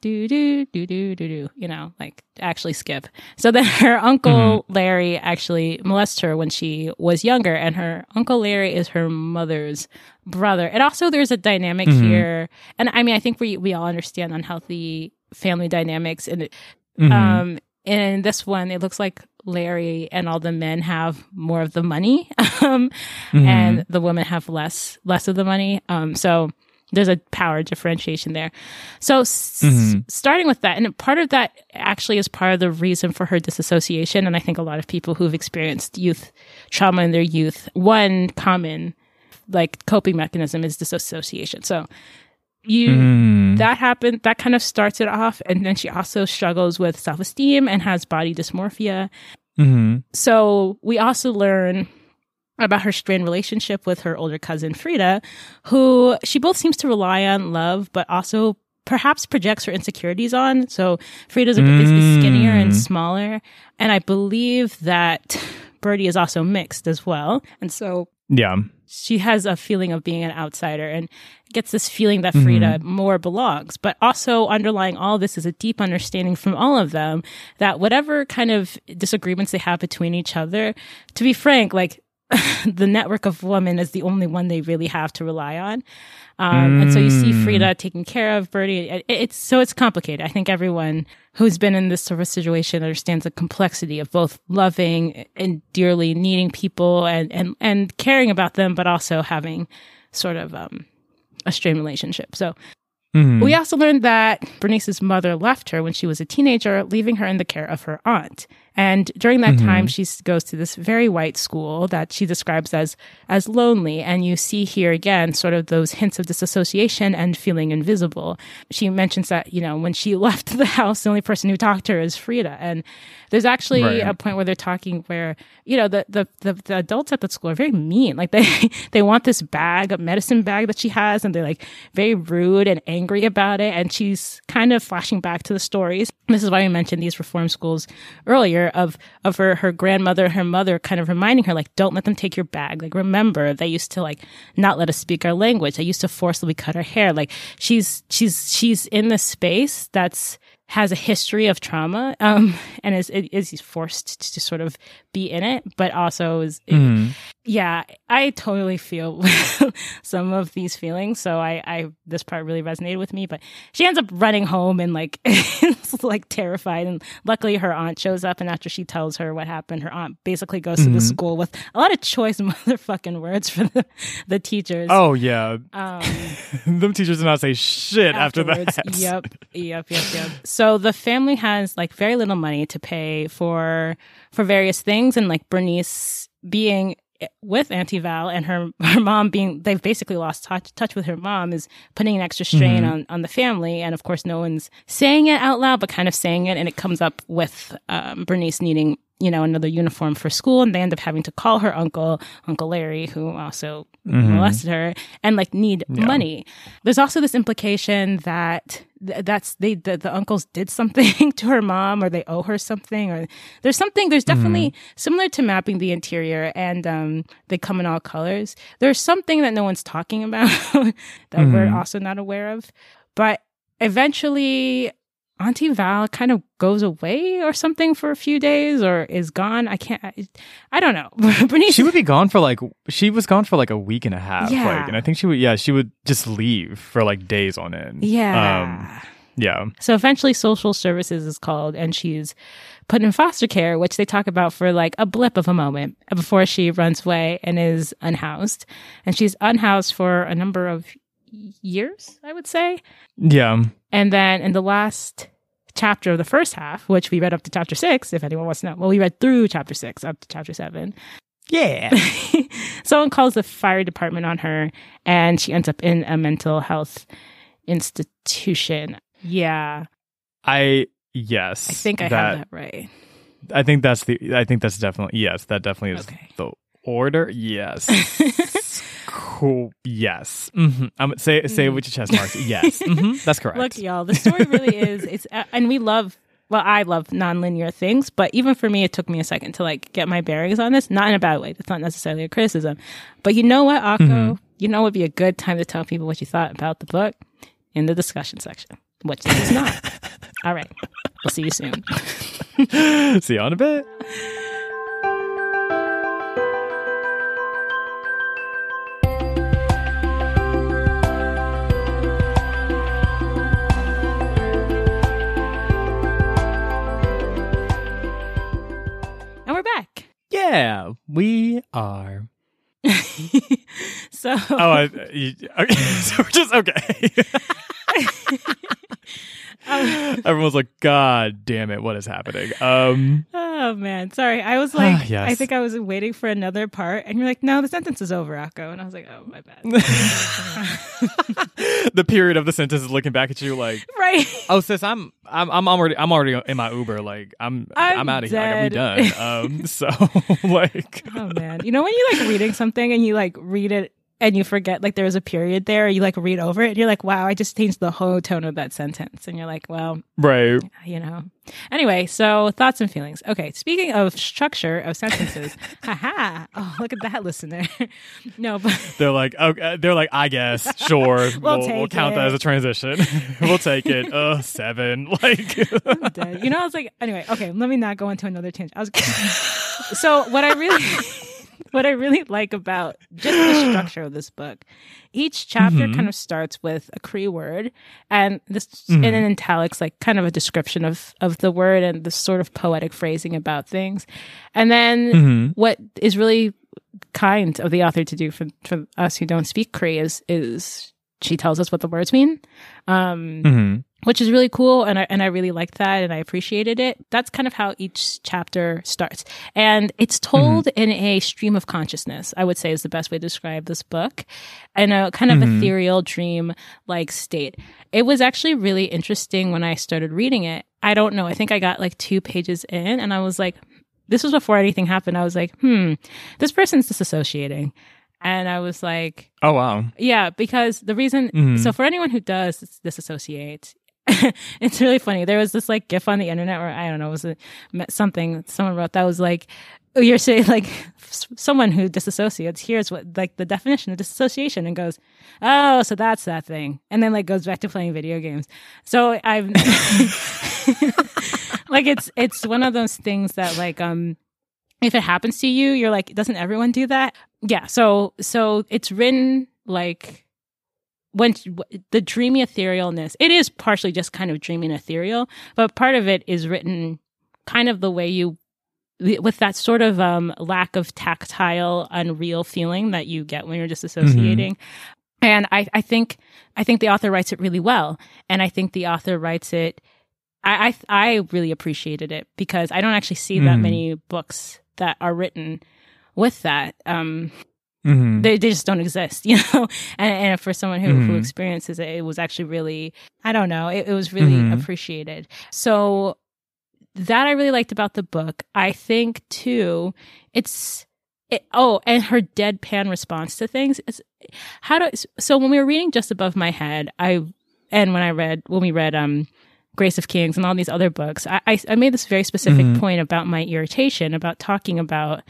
Do do do do do do. You know, like actually skip. So then her uncle mm-hmm. Larry actually molested her when she was younger, and her uncle Larry is her mother's brother. And also, there's a dynamic mm-hmm. here, and I mean, I think we we all understand unhealthy family dynamics and mm-hmm. um in this one it looks like larry and all the men have more of the money um mm-hmm. and the women have less less of the money um so there's a power differentiation there so mm-hmm. starting with that and part of that actually is part of the reason for her disassociation and i think a lot of people who've experienced youth trauma in their youth one common like coping mechanism is disassociation so you mm. that happened that kind of starts it off and then she also struggles with self-esteem and has body dysmorphia mm-hmm. so we also learn about her strained relationship with her older cousin frida who she both seems to rely on love but also perhaps projects her insecurities on so frida's mm. is, is skinnier and mm. smaller and i believe that birdie is also mixed as well and so yeah she has a feeling of being an outsider and gets this feeling that Frida mm-hmm. more belongs. But also underlying all this is a deep understanding from all of them that whatever kind of disagreements they have between each other, to be frank, like the network of women is the only one they really have to rely on. Um, mm. And so you see mm. Frida taking care of Birdie. It, it's so it's complicated. I think everyone who's been in this sort of situation understands the complexity of both loving and dearly needing people and and and caring about them, but also having sort of um, a strained relationship. So Mm-hmm. We also learned that Bernice's mother left her when she was a teenager, leaving her in the care of her aunt. And during that mm-hmm. time, she goes to this very white school that she describes as as lonely. And you see here again sort of those hints of disassociation and feeling invisible. She mentions that you know when she left the house, the only person who talked to her is Frida. And there's actually right. a point where they're talking where you know the, the the the adults at the school are very mean. Like they they want this bag, a medicine bag that she has, and they're like very rude and angry about it. And she's kind of flashing back to the stories. This is why we mentioned these reform schools earlier of of her her grandmother her mother kind of reminding her like don't let them take your bag. Like remember they used to like not let us speak our language. They used to forcibly cut her hair. Like she's she's she's in this space that's has a history of trauma um, and is is forced to sort of be in it, but also is mm. yeah. I totally feel some of these feelings, so I, I this part really resonated with me. But she ends up running home and like like terrified, and luckily her aunt shows up, and after she tells her what happened, her aunt basically goes mm-hmm. to the mm-hmm. school with a lot of choice motherfucking words for the, the teachers. Oh yeah, um, them teachers did not say shit after that. Yep, yep, yep, yep. So so the family has like very little money to pay for for various things, and like Bernice being with Auntie Val and her her mom being they've basically lost touch touch with her mom is putting an extra strain mm-hmm. on on the family. And of course no one's saying it out loud but kind of saying it. And it comes up with um, Bernice needing you know, another uniform for school and they end up having to call her uncle, Uncle Larry, who also Mhm. molested her and like need Yeah. money. There's also this implication that th- that's they the, the uncles did something to her mom or they owe her something or there's something there's definitely similar to mapping the interior and um they come in all colors. There's something that no one's talking about that we're Mhm. also not aware of. But eventually Auntie Val kind of goes away or something for a few days or is gone. I can't, I, I don't know. Bernice, She would be gone for like she was gone for like a week and a half. Yeah. Like, and I think she would yeah she would just leave for like days on end. yeah. Um, yeah. so eventually social services is called and she's put in foster care, which they talk about for like a blip of a moment before she runs away and is unhoused. And she's unhoused for a number of years, I would say. Yeah. And then in the last chapter of the first half, which we read up to chapter six, if anyone wants to know, well, we read through chapter six up to chapter seven. Yeah. Someone calls the fire department on her and she ends up in a mental health institution. Yeah, I yes. I think I have that right. I think that's the I think that's definitely yes, that definitely is Okay. the order. Yes. cool. Yes. hmm Um, say say it with your chest marks. Yes. hmm That's correct. Look, y'all, the story really is it's uh, and we love well, I love nonlinear things, but even for me, it took me a second to like get my bearings on this. Not in a bad way. That's not necessarily a criticism. But you know what, Akko? Mm-hmm. You know would be a good time to tell people what you thought about the book in the discussion section, which is not. All right. We'll see you soon. See you on a bit. Yeah, we are. so Oh, I, you, okay. so we're just okay. Everyone's like, God damn it, what is happening? Um, Oh man, sorry. I was like, Ah, yes. I think I was waiting for another part, and you're like, no, the sentence is over, Akko. And I was like, oh my bad. The period of the sentence is looking back at you like, right. oh sis, I'm I'm I'm already I'm already in my Uber. Like I'm I'm, I'm out of here. Like, we done. Um, so like, Oh man, you know when you like reading something and you like read it and you forget like there was a period there, you like read over it, and you're like, wow, I just changed the whole tone of that sentence, and you're like, well, right. you know. Anyway, so thoughts and feelings. Okay, speaking of structure of sentences, haha. Oh, look at that listener. no, but They're like, okay. They're like, I guess, sure. we'll, we'll take count that as a transition. we'll take it. Uh, seven. Like. You know, I was like, anyway, okay, let me not go into another tangent. I was so what I really what I really like about just the structure of this book, each chapter Mhm. kind of starts with a Cree word, and this Mhm. in an italics, like kind of a description of of the word and the sort of poetic phrasing about things, and then Mhm. what is really kind of the author to do for for us who don't speak Cree is is she tells us what the words mean. Um, Mhm. Which is really cool and I, and I really liked that and I appreciated it. That's kind of how each chapter starts. And it's told in a stream of consciousness, I would say is the best way to describe this book, in a kind of Mhm. ethereal dream like state. It was actually really interesting when I started reading it. I don't know, I think I got like two pages in and I was like, this was before anything happened. I was like, hmm, this person's disassociating. And I was like, Oh wow. yeah, because the reason, Mhm. so for anyone who does disassociate, it's really funny. There was this like GIF on the internet, or I don't know, it was a, something someone wrote that was like, oh, you're saying like someone who disassociates. Here's what like the definition of disassociation, and goes, oh, so that's that thing, and then like goes back to playing video games. So I've like it's it's one of those things that like um if it happens to you, you're like, doesn't everyone do that? Yeah. So, so it's written like when the dreamy etherealness, it is partially just kind of dreamy and ethereal, but part of it is written kind of the way you, with that sort of um, lack of tactile, unreal feeling that you get when you're disassociating. And I, I think, I think the author writes it really well. And I think the author writes it I, I I really appreciated it because I don't actually see that Mhm. many books that are written with that. Um, Mhm. they, they just don't exist, you know. And, and for someone who, who Mhm. experiences it, it was actually really I don't know. It, it was really Mhm. appreciated. So that I really liked about the book. I think too, it's it, oh, and her deadpan response to things. It's, how do so when we were reading just above my head, I and when I read when we read um Grace of Kings and all these other books, I I, I made this very specific mm-hmm. point about my irritation about talking about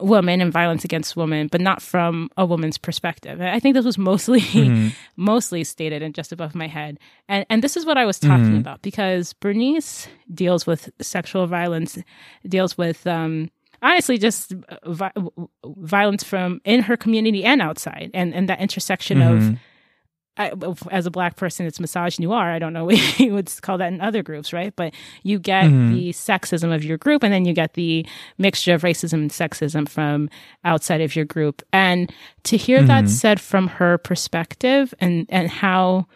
women and violence against women, but not from a woman's perspective. I think this was mostly mm-hmm. mostly stated and just above my head. And and this is what I was talking mm-hmm. about because Bernice deals with sexual violence, deals with um honestly just vi- violence from in her community and outside and and that intersection mm-hmm. of I, as a black person, it's misogynoir. I don't know what you would call that in other groups, right? But you get mm-hmm. the sexism of your group, and then you get the mixture of racism and sexism from outside of your group. And to hear mm-hmm. that said from her perspective, and and how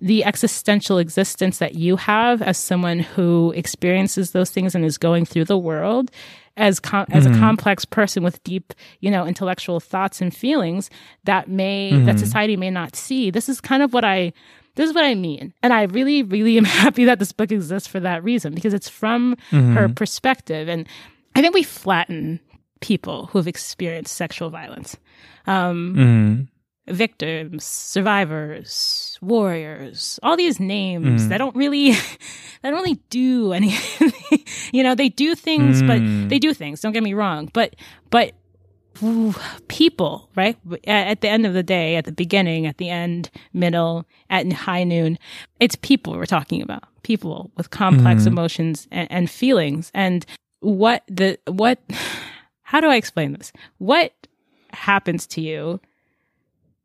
the existential existence that you have as someone who experiences those things and is going through the world as com- as mm-hmm. a complex person with deep, you know, intellectual thoughts and feelings that may mm-hmm. that society may not see. This is kind of what I this is what I mean. And I really, really am happy that this book exists for that reason because it's from mm-hmm. her perspective. And I think we flatten people who have experienced sexual violence. Um, mm-hmm victims, survivors, warriors, all these names mm. that don't really that don't really do anything. You know, they do things, mm. but they do things. Don't get me wrong, but but ooh, people, right? At, at, the end of the day, at the beginning, at the end, middle, at high noon, it's people we're talking about. People with complex mm. emotions and, and feelings, and what the what. How do I explain this? What happens to you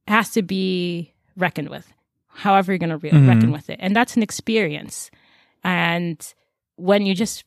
has to be reckoned with, however you're going to re- mm-hmm. reckon with it. And that's an experience. And when you just,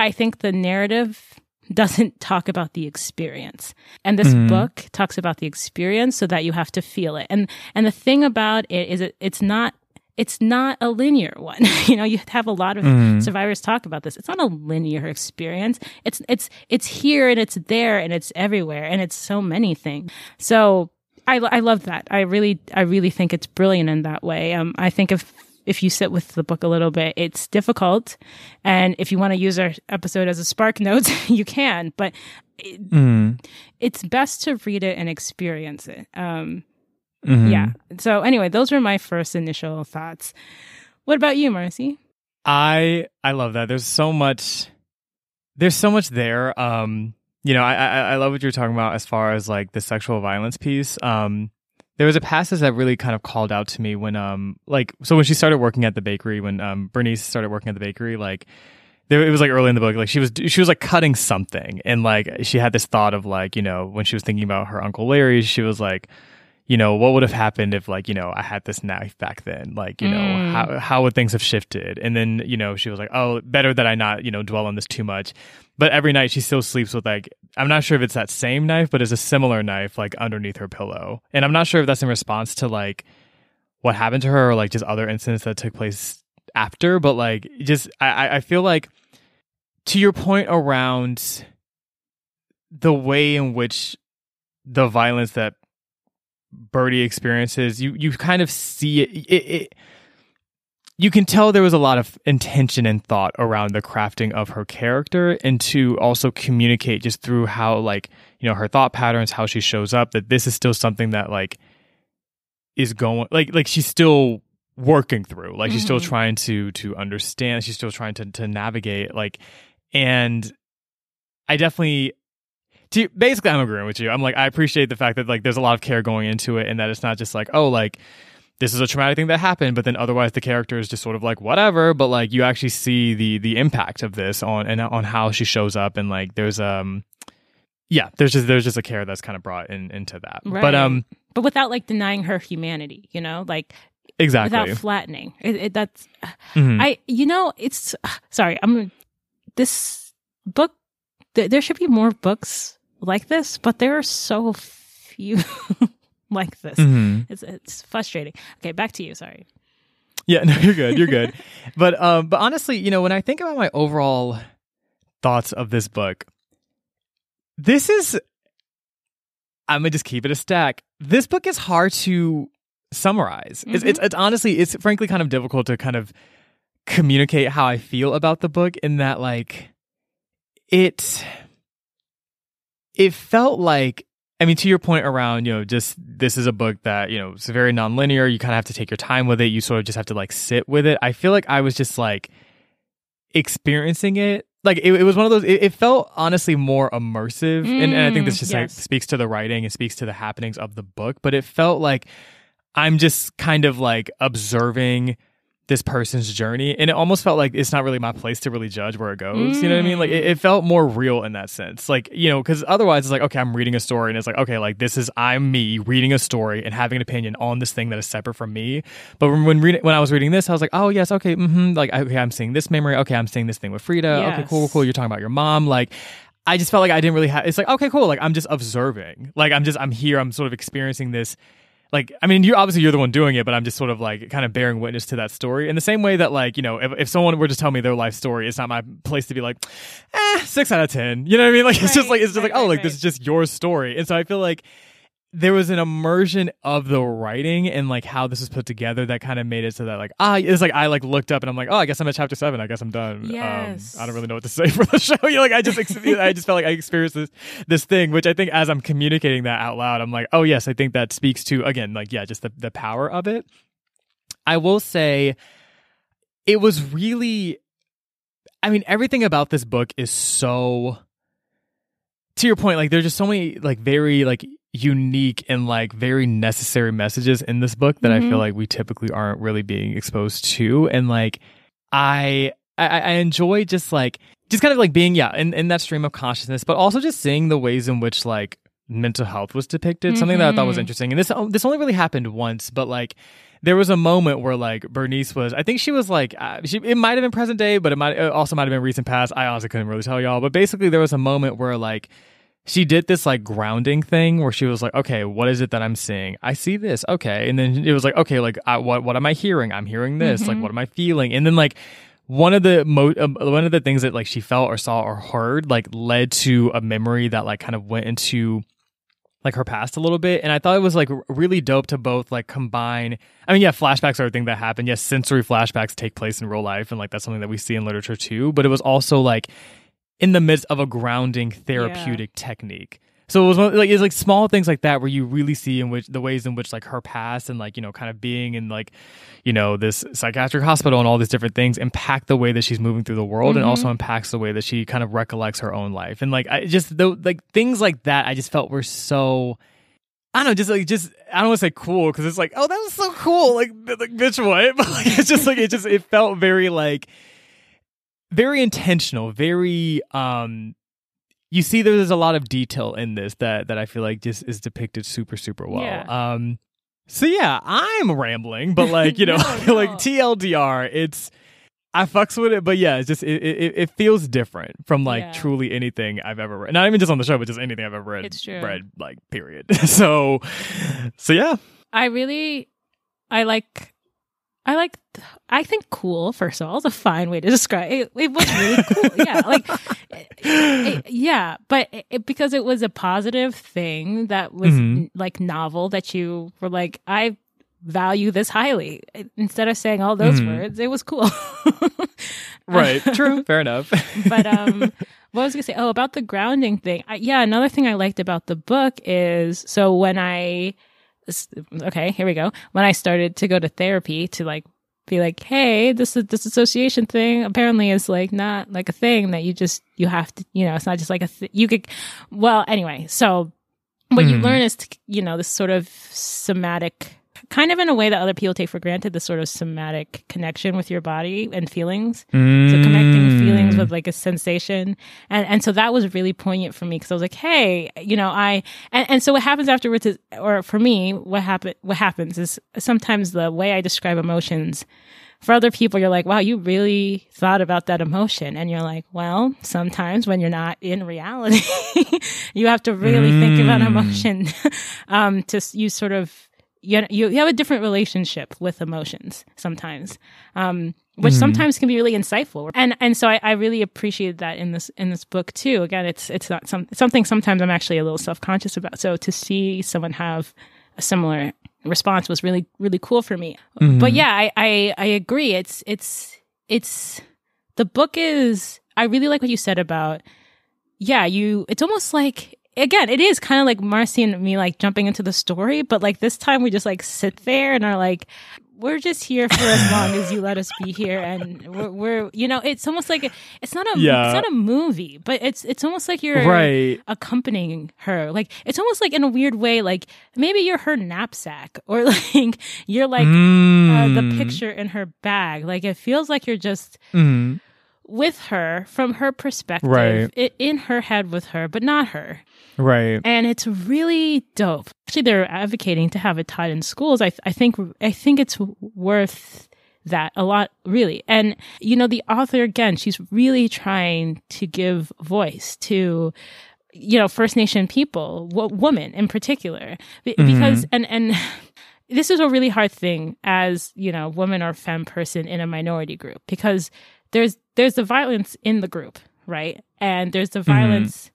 I think the narrative doesn't talk about the experience. And this mm-hmm. book talks about the experience so that you have to feel it. And and the thing about it is it, it's not it's not a linear one. you know, you have a lot of mm. survivors talk about this. It's not a linear experience. It's it's it's here and it's there and it's everywhere and it's so many things. So I, I love that. I really, I really think it's brilliant in that way. Um, I think if, if you sit with the book a little bit, it's difficult. And if you want to use our episode as a spark notes, you can, but it, mm. it's best to read it and experience it. Um, mm-hmm. yeah. So anyway, those were my first initial thoughts. What about you, Marcy? I, I love that. There's so much, there's so much there. Um, you know, I, I, I love what you're talking about as far as like the sexual violence piece. Um, there was a passage that really kind of called out to me when, um, like, so when she started working at the bakery, when um, Bernice started working at the bakery, like, there, it was like early in the book, like she was she was like cutting something, and like she had this thought of like, you know, when she was thinking about her uncle Larry, she was like, you know, what would have happened if like, you know, I had this knife back then? Like, you know, mm. how how would things have shifted? And then, you know, she was like, oh, better that I not, you know, dwell on this too much but every night she still sleeps with like I'm not sure if it's that same knife, but it's a similar knife like underneath her pillow. And I'm not sure if that's in response to like what happened to her or like just other incidents that took place after. But like just I, I feel like to your point around the way in which the violence that Birdie experiences, you you kind of see it, it, it you can tell there was a lot of intention and thought around the crafting of her character and to also communicate just through how like you know her thought patterns how she shows up that this is still something that like is going like like she's still working through like mm-hmm. she's still mm-hmm. trying to to understand she's still trying to to navigate like and i definitely to, basically i'm agreeing with you i'm like i appreciate the fact that like there's a lot of care going into it and that it's not just like oh like this is a traumatic thing that happened, but then otherwise the character is just sort of like whatever. But like you actually see the the impact of this on and on how she shows up, and like there's um yeah, there's just there's just a care that's kind of brought in into that. Right. But um, but without like denying her humanity, you know, like exactly without flattening. It, it, that's mm-hmm. I you know it's sorry I'm this book. Th- there should be more books like this, but there are so few. like this. Mm-hmm. It's it's frustrating. Okay, back to you. Sorry. Yeah, no, you're good. You're good. but um, but honestly, you know, when I think about my overall thoughts of this book, this is I'm gonna just keep it a stack. This book is hard to summarize. Mm-hmm. It's, it's, it's honestly it's frankly kind of difficult to kind of communicate how I feel about the book in that like it it felt like I mean to your point around, you know, just this is a book that, you know, it's very nonlinear, you kind of have to take your time with it, you sort of just have to like sit with it. I feel like I was just like experiencing it. Like it, it was one of those it, it felt honestly more immersive. Mm, and, and, i think this just yes. like speaks to the writing and speaks to the happenings of the book. But it felt like i'm just kind of like observing this person's journey and it almost felt like it's not really my place to really judge where it goes mm. you know what i mean like it, it, felt more real in that sense like you know because otherwise it's like okay i'm reading a story and it's like okay like this is i'm me reading a story and having an opinion on this thing that is separate from me but when when, reading, when i was reading this i was like oh yes okay mm-hmm, like okay i'm seeing this memory okay i'm seeing this thing with frida yes. okay cool cool you're talking about your mom like I just felt like I didn't really have. It's like okay, cool. Like I'm just observing. Like I'm just I'm here. I'm sort of experiencing this like i mean you obviously you're the one doing it but i'm just sort of like kind of bearing witness to that story. In the same way that like you know if, if someone were to tell me their life story it's not my place to be like eh six out of ten. You know what i mean? Like it's right, just like it's just right, like oh like right. this is just your story. And so i feel like there was an immersion of the writing and like how this was put together that kind of made it so that like ah it's like I like looked up and I'm like oh I guess I'm at chapter seven. I guess I'm done. Um, yes. Um, I don't really know what to say for the show. You know, like I just I just felt like I experienced this this thing which I think as I'm communicating that out loud I'm like oh yes I think that speaks to again like yeah just the the power of it. I will say it was really I mean everything about this book is so to your point like there's just so many like very like unique and like very necessary messages in this book that mm-hmm. I feel mm-hmm. like we typically aren't really being exposed to. And like I I, I enjoy just like just kind of like being yeah in, in that stream of consciousness, but also just seeing the ways in which like mental health was depicted. Mm-hmm. Something that I thought was mm-hmm. interesting. And this this only really happened once, but like there was a moment where like Bernice was, I think she was like, uh, she, it might have been present day, but it might it also might have been recent past. I honestly couldn't really tell y'all, but basically there was a moment where like she did this like grounding thing where she was like, okay, what is it that I'm seeing? I see this. Okay. And then it was like, okay, like I, what, what am I hearing? I'm hearing this. Mm-hmm. Like, what am I feeling? And then like, one of the mo- uh, one of the things that like she felt or saw or heard like led to a memory that like kind of went into like her past a little bit and i thought it was like really dope to both like combine i mean yeah flashbacks are a thing that happen yes sensory flashbacks take place in real life and like that's something that we see in literature too but it was also like in the midst of a grounding therapeutic yeah. technique. So it was like it's like small things like that where you really see in which the ways in which like her past and like you know kind of being in like you know this psychiatric hospital and all these different things impact the way that she's moving through the world mm-hmm. and also impacts the way that she kind of recollects her own life and like I just the like things like that I just felt were so I don't know, just like just I don't want to say cool because it's like oh that was so cool like like bitch what but like it's just like it just it felt very like very intentional, very um you see there's a lot of detail in this that that I feel like just is depicted super super well. Yeah. Um so yeah, I'm rambling, but like, you know, no, no. like TLDR, it's I fucks with it, but yeah, it's just it it, it feels different from like yeah. truly anything I've ever read. Not even just on the show, but just anything I've ever read. It's true. Read like period. so so yeah. I really I like I like, I think cool, first of all, is a fine way to describe it. It was really cool. yeah. Like, it, yeah. But it, because it was a positive thing that was mm-hmm. like novel that you were like, I value this highly. Instead of saying all those mm-hmm. words, it was cool. right. True. Fair enough. but, um, what was I going to say? Oh, about the grounding thing. I, yeah. Another thing I liked about the book is so when I, okay, here we go. When I started to go to therapy to like be like, hey, this this association thing apparently is like not like a thing that you just you have to, you know, it's not just like a th- you could. Well, anyway, so what mm. you hmm. learn is, to, you know, this sort of somatic kind of in a way that other people take for granted the sort of somatic connection with your body and feelings mm. so feelings with like a sensation and and so that was really poignant for me because i was like hey you know i and, and so what happens afterwards is or for me what happen what happens is sometimes the way i describe emotions for other people, you're like, wow, you really thought about that emotion. And you're like, well, sometimes when you're not in reality, you have to really mm. think about mm. emotion um, to you sort of you, you have a different relationship with emotions sometimes um, which mm. sometimes can be really insightful. And and so I, I really appreciated that in this in this book too. Again it's it's not some, something sometimes i'm actually a little self-conscious about. So to see someone have a similar response was really really cool for me. Mm. but yeah I, I i agree. It's it's it's the book is I really like what you said about yeah, you it's almost like again, it is kind of like Marcy and me like jumping into the story, but like this time we just like sit there and are like, we're just here for as long as you let us be here, and we're, we're you know, it's almost like a, it's not a Yeah. it's not a movie, but it's it's almost like you're Right. accompanying her. Like it's almost like in a weird way, like maybe you're her knapsack, or like you're like uh, the Mm. picture in her bag. Like it feels like you're just Mhm. With her from her perspective, Right. i- in her head with her, but not her Right. and it's really dope. Actually, they're advocating to have it taught in schools. I, I think I think it's worth that a lot, really. And you know, the author again, she's really trying to give voice to you know First Nation people, w- women in particular, Be- mm-hmm. because and and. This is a really hard thing as, you know, woman or femme person in a minority group because there's there's the violence in the group, right? And there's the violence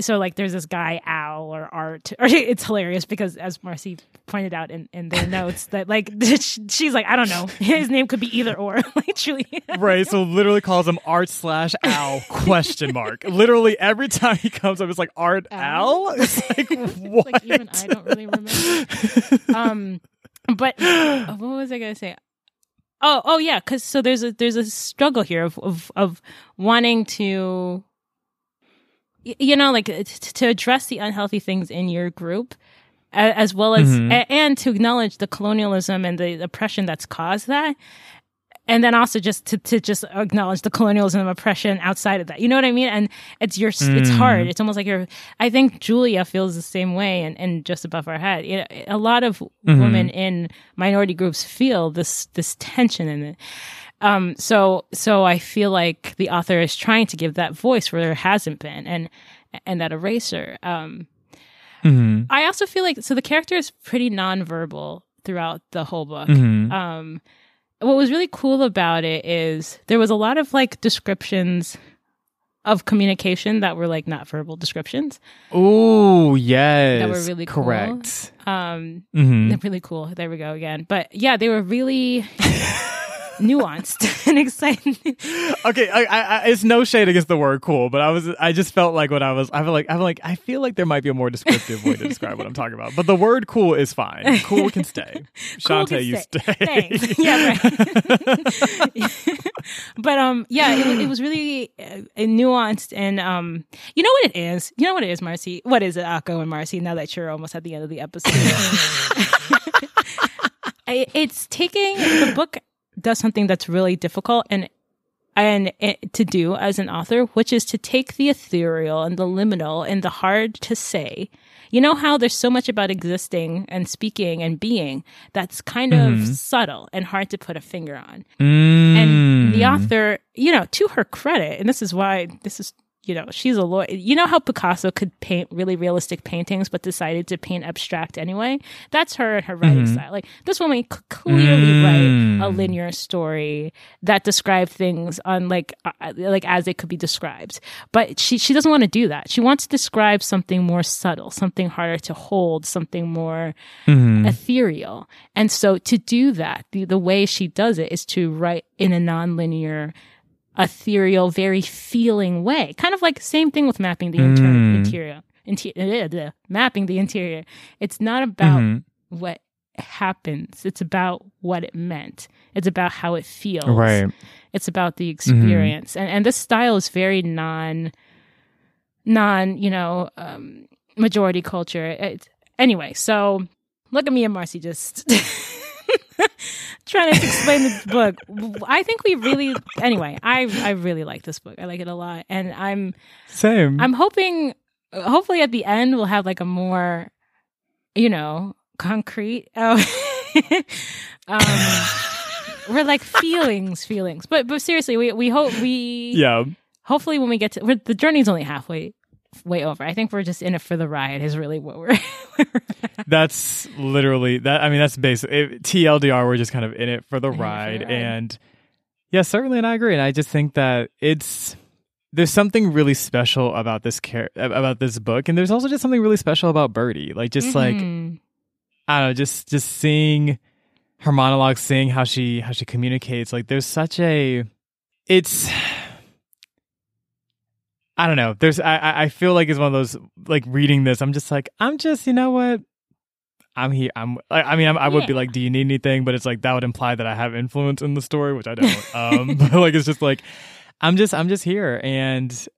so like there's this guy Al or Art or it's hilarious because as Marcy pointed out in, in their notes that like she's like I don't know his name could be either or like truly Right, so literally calls him Art slash Al question mark. literally every time he comes up, it's like Art Al? Al. It's like what? like even I don't really remember um but what was I gonna say oh oh yeah because so there's a there's a struggle here of of, of wanting to you know like t- to address the unhealthy things in your group as well as Mhm. and to acknowledge the colonialism and the oppression that's caused that and then also just to, to just acknowledge the colonialism and oppression outside of that you know what i mean and it's your it's Mm. hard it's almost like you're i think julia feels the same way and, and just above our head you know, a lot of Mhm. women in minority groups feel this this tension in it um so so i feel like the author is trying to give that voice where there hasn't been and and that eraser um Mhm. I also feel like so the character is pretty nonverbal throughout the whole book. Mhm. Um, what was really cool about it is there was a lot of like descriptions of communication that were like not verbal descriptions. Oh yes. That were really cool. correct. Um, Mhm. they're really cool. There we go again. But yeah, they were really nuanced and exciting. Okay, I, I, it's no shade against the word cool, but I was, I just felt like when I was, I feel like, I feel like, I feel like there might be a more descriptive way to describe what I'm talking about. But the word cool is fine. Cool can stay. Cool Shantay, can you stay. stay. Thanks. Yeah, right. but um, yeah, it, was- it was really uh, nuanced and um, you know what it is. You know what it is, Marcy. What is it, Akko and Marcy? Now that you're almost at the end of the episode, I- it's taking the book does something that's really difficult and and to do as an author, which is to take the ethereal and the liminal and the hard to say. You know how there's so much about existing and speaking and being that's kind of subtle and hard to put a finger on. Mm. And the author, you know, to her credit, and this is why this is, you know, she's a lawyer. You know how Picasso could paint really realistic paintings, but decided to paint abstract anyway? That's her and her writing style. Like this woman could clearly write a linear story that described things on like, uh, like as it could be described. But she, she doesn't want to do that. She wants to describe something more subtle, something harder to hold, something more Mhm. ethereal. And so to do that, the, the way she does it is to write in a nonlinear, ethereal, very feeling way. Kind of like same thing with mapping the inter- Mm. interior. Interior, mapping the interior. It's not about Mhm. what happens. It's about what it meant. It's about how it feels. Right. It's about the experience. And and this style is very non non, you know, um, majority culture. It, anyway, so look at me and Marcy just trying to explain the book. I think we really anyway, I I really like this book. I like it a lot. And I'm Same. I'm hoping hopefully at the end we'll have like a more you know, concrete uh, um we're like feelings, feelings. But but seriously, we we hope we yeah. hopefully when we get to we're, the journey's only halfway way over. I think we're just in it for the ride is really what we're That's literally that. I mean, that's basic. It, TLDR, we're just kind of in it for the it for the ride, ride. and yeah, certainly, and I agree. And I just think that it's there's something really special about this char- about this book, and there's also just something really special about Birdie. Like, just like Mhm. I don't know, just just seeing her monologue, seeing how she how she communicates. Like, there's such a it's I don't know. There's I I feel like it's one of those like reading this. I'm just like I'm just you know what I'm here. I'm. I, mean, I'm, i would yeah. be like, "Do you need anything?" But it's like that would imply that I have influence in the story, which I don't. um, but like, it's just like, I'm just, I'm just here, and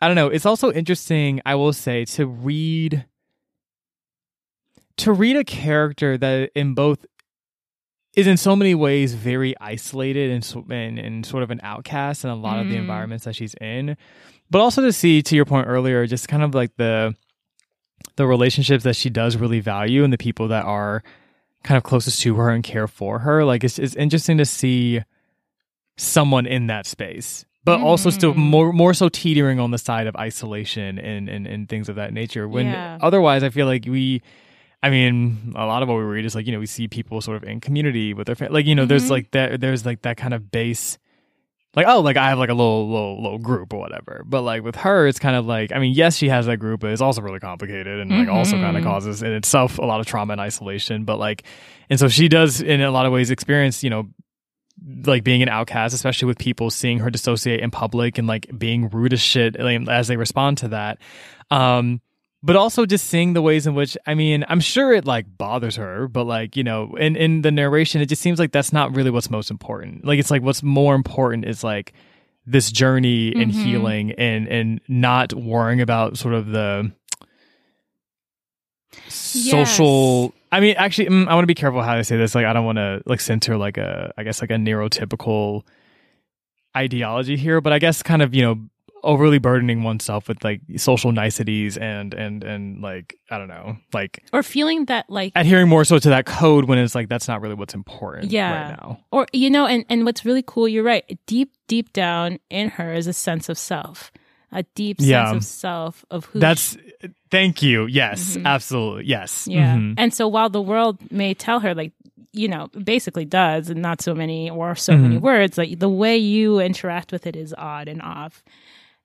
I don't know. It's also interesting, I will say, to read, to read a character that in both is in so many ways very isolated and and, and sort of an outcast in a lot mm. of the mm. environments that she's in, but also to see, to your point earlier, just kind of like the the relationships that she does really value and the people that are kind of closest to her and care for her. Like it's, it's interesting to see someone in that space, but mm-hmm. also still mm-hmm. more more so teetering on the side of isolation and and, and things of that nature. When yeah. otherwise, I feel like we. I mean, a lot of what we read is like you know we see people sort of in community with their family. Like you know, mm-hmm. there's like that. There's like that kind of base like oh like i have like a little little little group or whatever. But like with her it's kind of like i mean yes she has that group but it's also really complicated and like mm-hmm. also kind of causes in itself a lot of trauma and isolation. But like and so she does in a lot of ways experience you know like being an outcast especially with people seeing her dissociate in public and like being rude as shit as they respond to that. Um but also just seeing the ways in which I mean, I'm sure it like bothers her, but like, you know, in in the narration it just seems like that's not really what's most important. Like it's like what's more important is like this journey and mm-hmm. healing and and not worrying about sort of the social yes. I mean, actually, mm, I want to be careful how I say this. Like, I don't want to like center like a, I guess like a neurotypical ideology here, but I guess kind of you know overly burdening oneself with like social niceties and and and like I don't know, like or feeling that like adhering more so to that code when it's like that's not really what's important yeah. right now. Or you know, and and what's really cool, you're right. Deep deep down in her is a sense of self. A deep sense yeah. of self of who That's she- thank you. Yes, mm-hmm. absolutely. Yes. Yeah. Mm-hmm. And so while the world may tell her like you know, basically does, and not so many or so mm-hmm. many words. Like the way you interact with it is odd and off.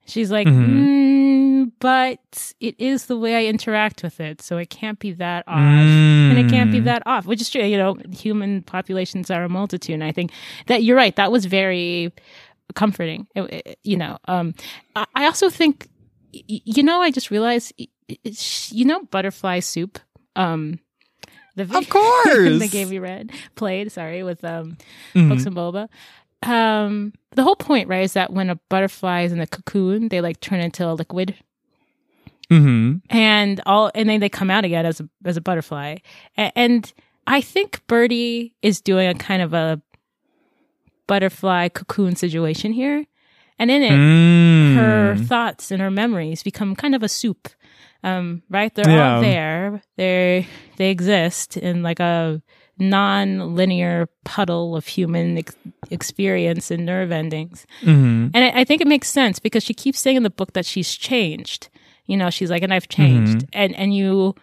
She's like, mm-hmm. mm, but it is the way I interact with it, so it can't be that off, mm. and it can't be mm. that off, which is true. You know, human populations are a multitude, and I think that you're right. That was very comforting. It, it, you know, um, I, I also think, you know, I just realized, you know, butterfly soup. Um, the of course the game we read played sorry with um mm-hmm. books and boba um the whole point, right, is that when a butterfly is in the cocoon, they like turn into a liquid. Mm-hmm. And all, and then they come out again as a as a butterfly. And, and I think Birdie is doing a kind of a butterfly cocoon situation here. And in it, mm. her thoughts and her memories become kind of a soup. Um, right? They're yeah. all there. They they exist in like a non-linear puddle of human ex- experience and nerve endings. Mm-hmm. And I, I, think it makes sense because she keeps saying in the book that she's changed. You know, she's like, and I've changed. Mm-hmm. And and you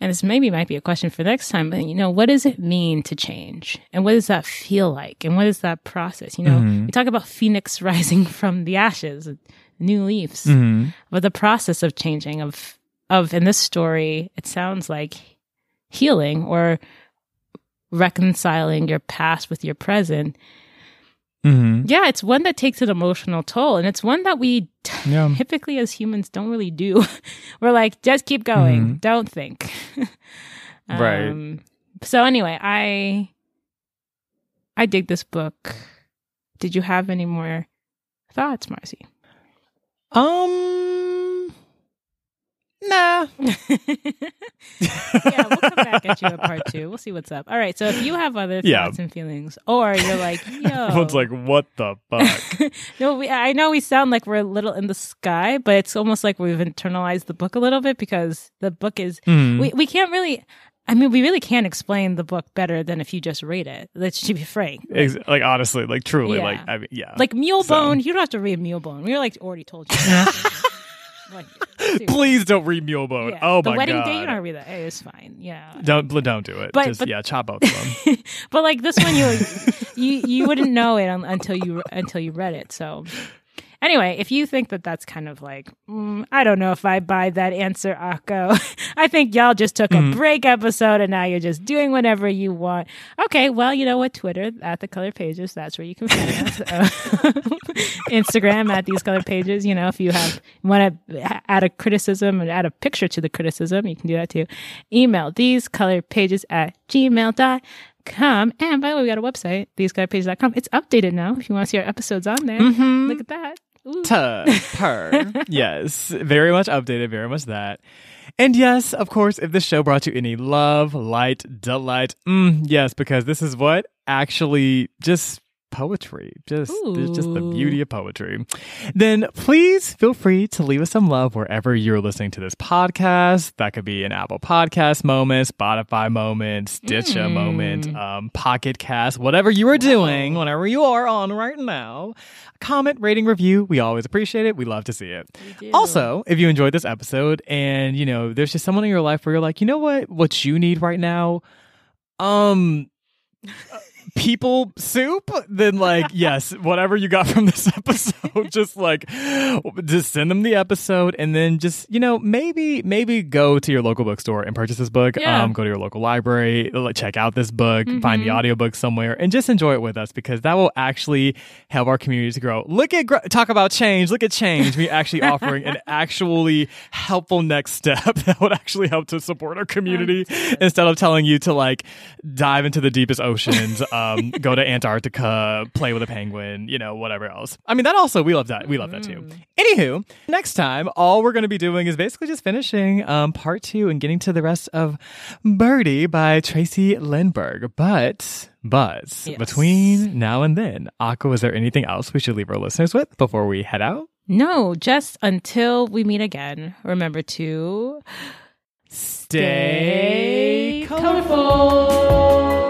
and this maybe might be a question for next time, but you know, what does it mean to change? And what does that feel like? And what is that process? You know, mm-hmm. we talk about phoenix rising from the ashes, new leaves. Mm-hmm. But the process of changing of of in this story, it sounds like healing or reconciling your past with your present. Mm-hmm. Yeah, it's one that takes an emotional toll, and it's one that we yeah. typically as humans don't really do. We're like, just keep going, mm-hmm. don't think. um, right. So anyway, I I dig this book. Did you have any more thoughts, Marcy? Um Nah. yeah, we'll come back at you at part two. We'll see what's up. All right. So if you have other thoughts yeah. and feelings, or you're like, yo. Everyone's like, what the fuck? no, we, I know we sound like we're a little in the sky, but it's almost like we've internalized the book a little bit because the book is, mm. we, we can't really, I mean, we really can't explain the book better than if you just read it. Let's be frank. Like, like honestly, like truly, yeah. like I mean, yeah. Like Mulebone, so. you don't have to read Mulebone. We were like already told you. Like, Please don't read Mulebone. Yeah. Oh the my wedding god. day, you don't read that. It's fine. Yeah. Don't don't do it. But, Just but, yeah, chop both of them. but like this one, you you you wouldn't know it until you until you read it. So Anyway, if you think that that's kind of like, mm, I don't know if I buy that answer, Akko. I think y'all just took a Mm-hmm. break episode and now you're just doing whatever you want. Okay, well, you know what? Twitter at the color pages, that's where you can find us. Uh, Instagram at these color pages. You know, if you have want to add a criticism and add a picture to the criticism, you can do that too. Email these color pages at gmail.com. And by the way, we got a website, thesecolorpages.com. It's updated now. If you want to see our episodes on there, Mm-hmm. look at that. Tuh, per. yes, very much updated, very much that. And yes, of course, if this show brought you any love, light, delight, mm, yes, because this is what actually just poetry, just just the beauty of poetry. Then please feel free to leave us some love wherever you're listening to this podcast. That could be an Apple Podcast moment, Spotify moment, Stitcher moment, um, Pocket Cast, whatever you are doing, whatever you are on right now. Comment, rating, review. We always appreciate it. We love to see it. Also, if you enjoyed this episode and you know there's just someone in your life where you're like, you know what, what you need right now, um, people soup. Then like, yes, whatever you got from this episode, just like, just send them the episode, and then just you know maybe maybe go to your local bookstore and purchase this book. Yeah. Um, go to your local library, check out this book, find Mm-hmm. the audiobook somewhere, and just enjoy it with us because that will actually help our community to grow. Look at gr- talk about change. Look at change. We actually offering an actually helpful next step that would actually help to support our community instead of telling you to like dive into the deepest oceans, um, go to Antarctica, play with a penguin, you know, whatever else. I mean, that also we love that. We love that too. Anywho, next time, all we're going to be doing is basically just finishing um, part two and getting to the rest of Birdie by Tracey Lindberg. But, but Yes. between now and then, Akko, is there anything else we should leave our listeners with before we head out? No, just until we meet again, remember to Stay colorful.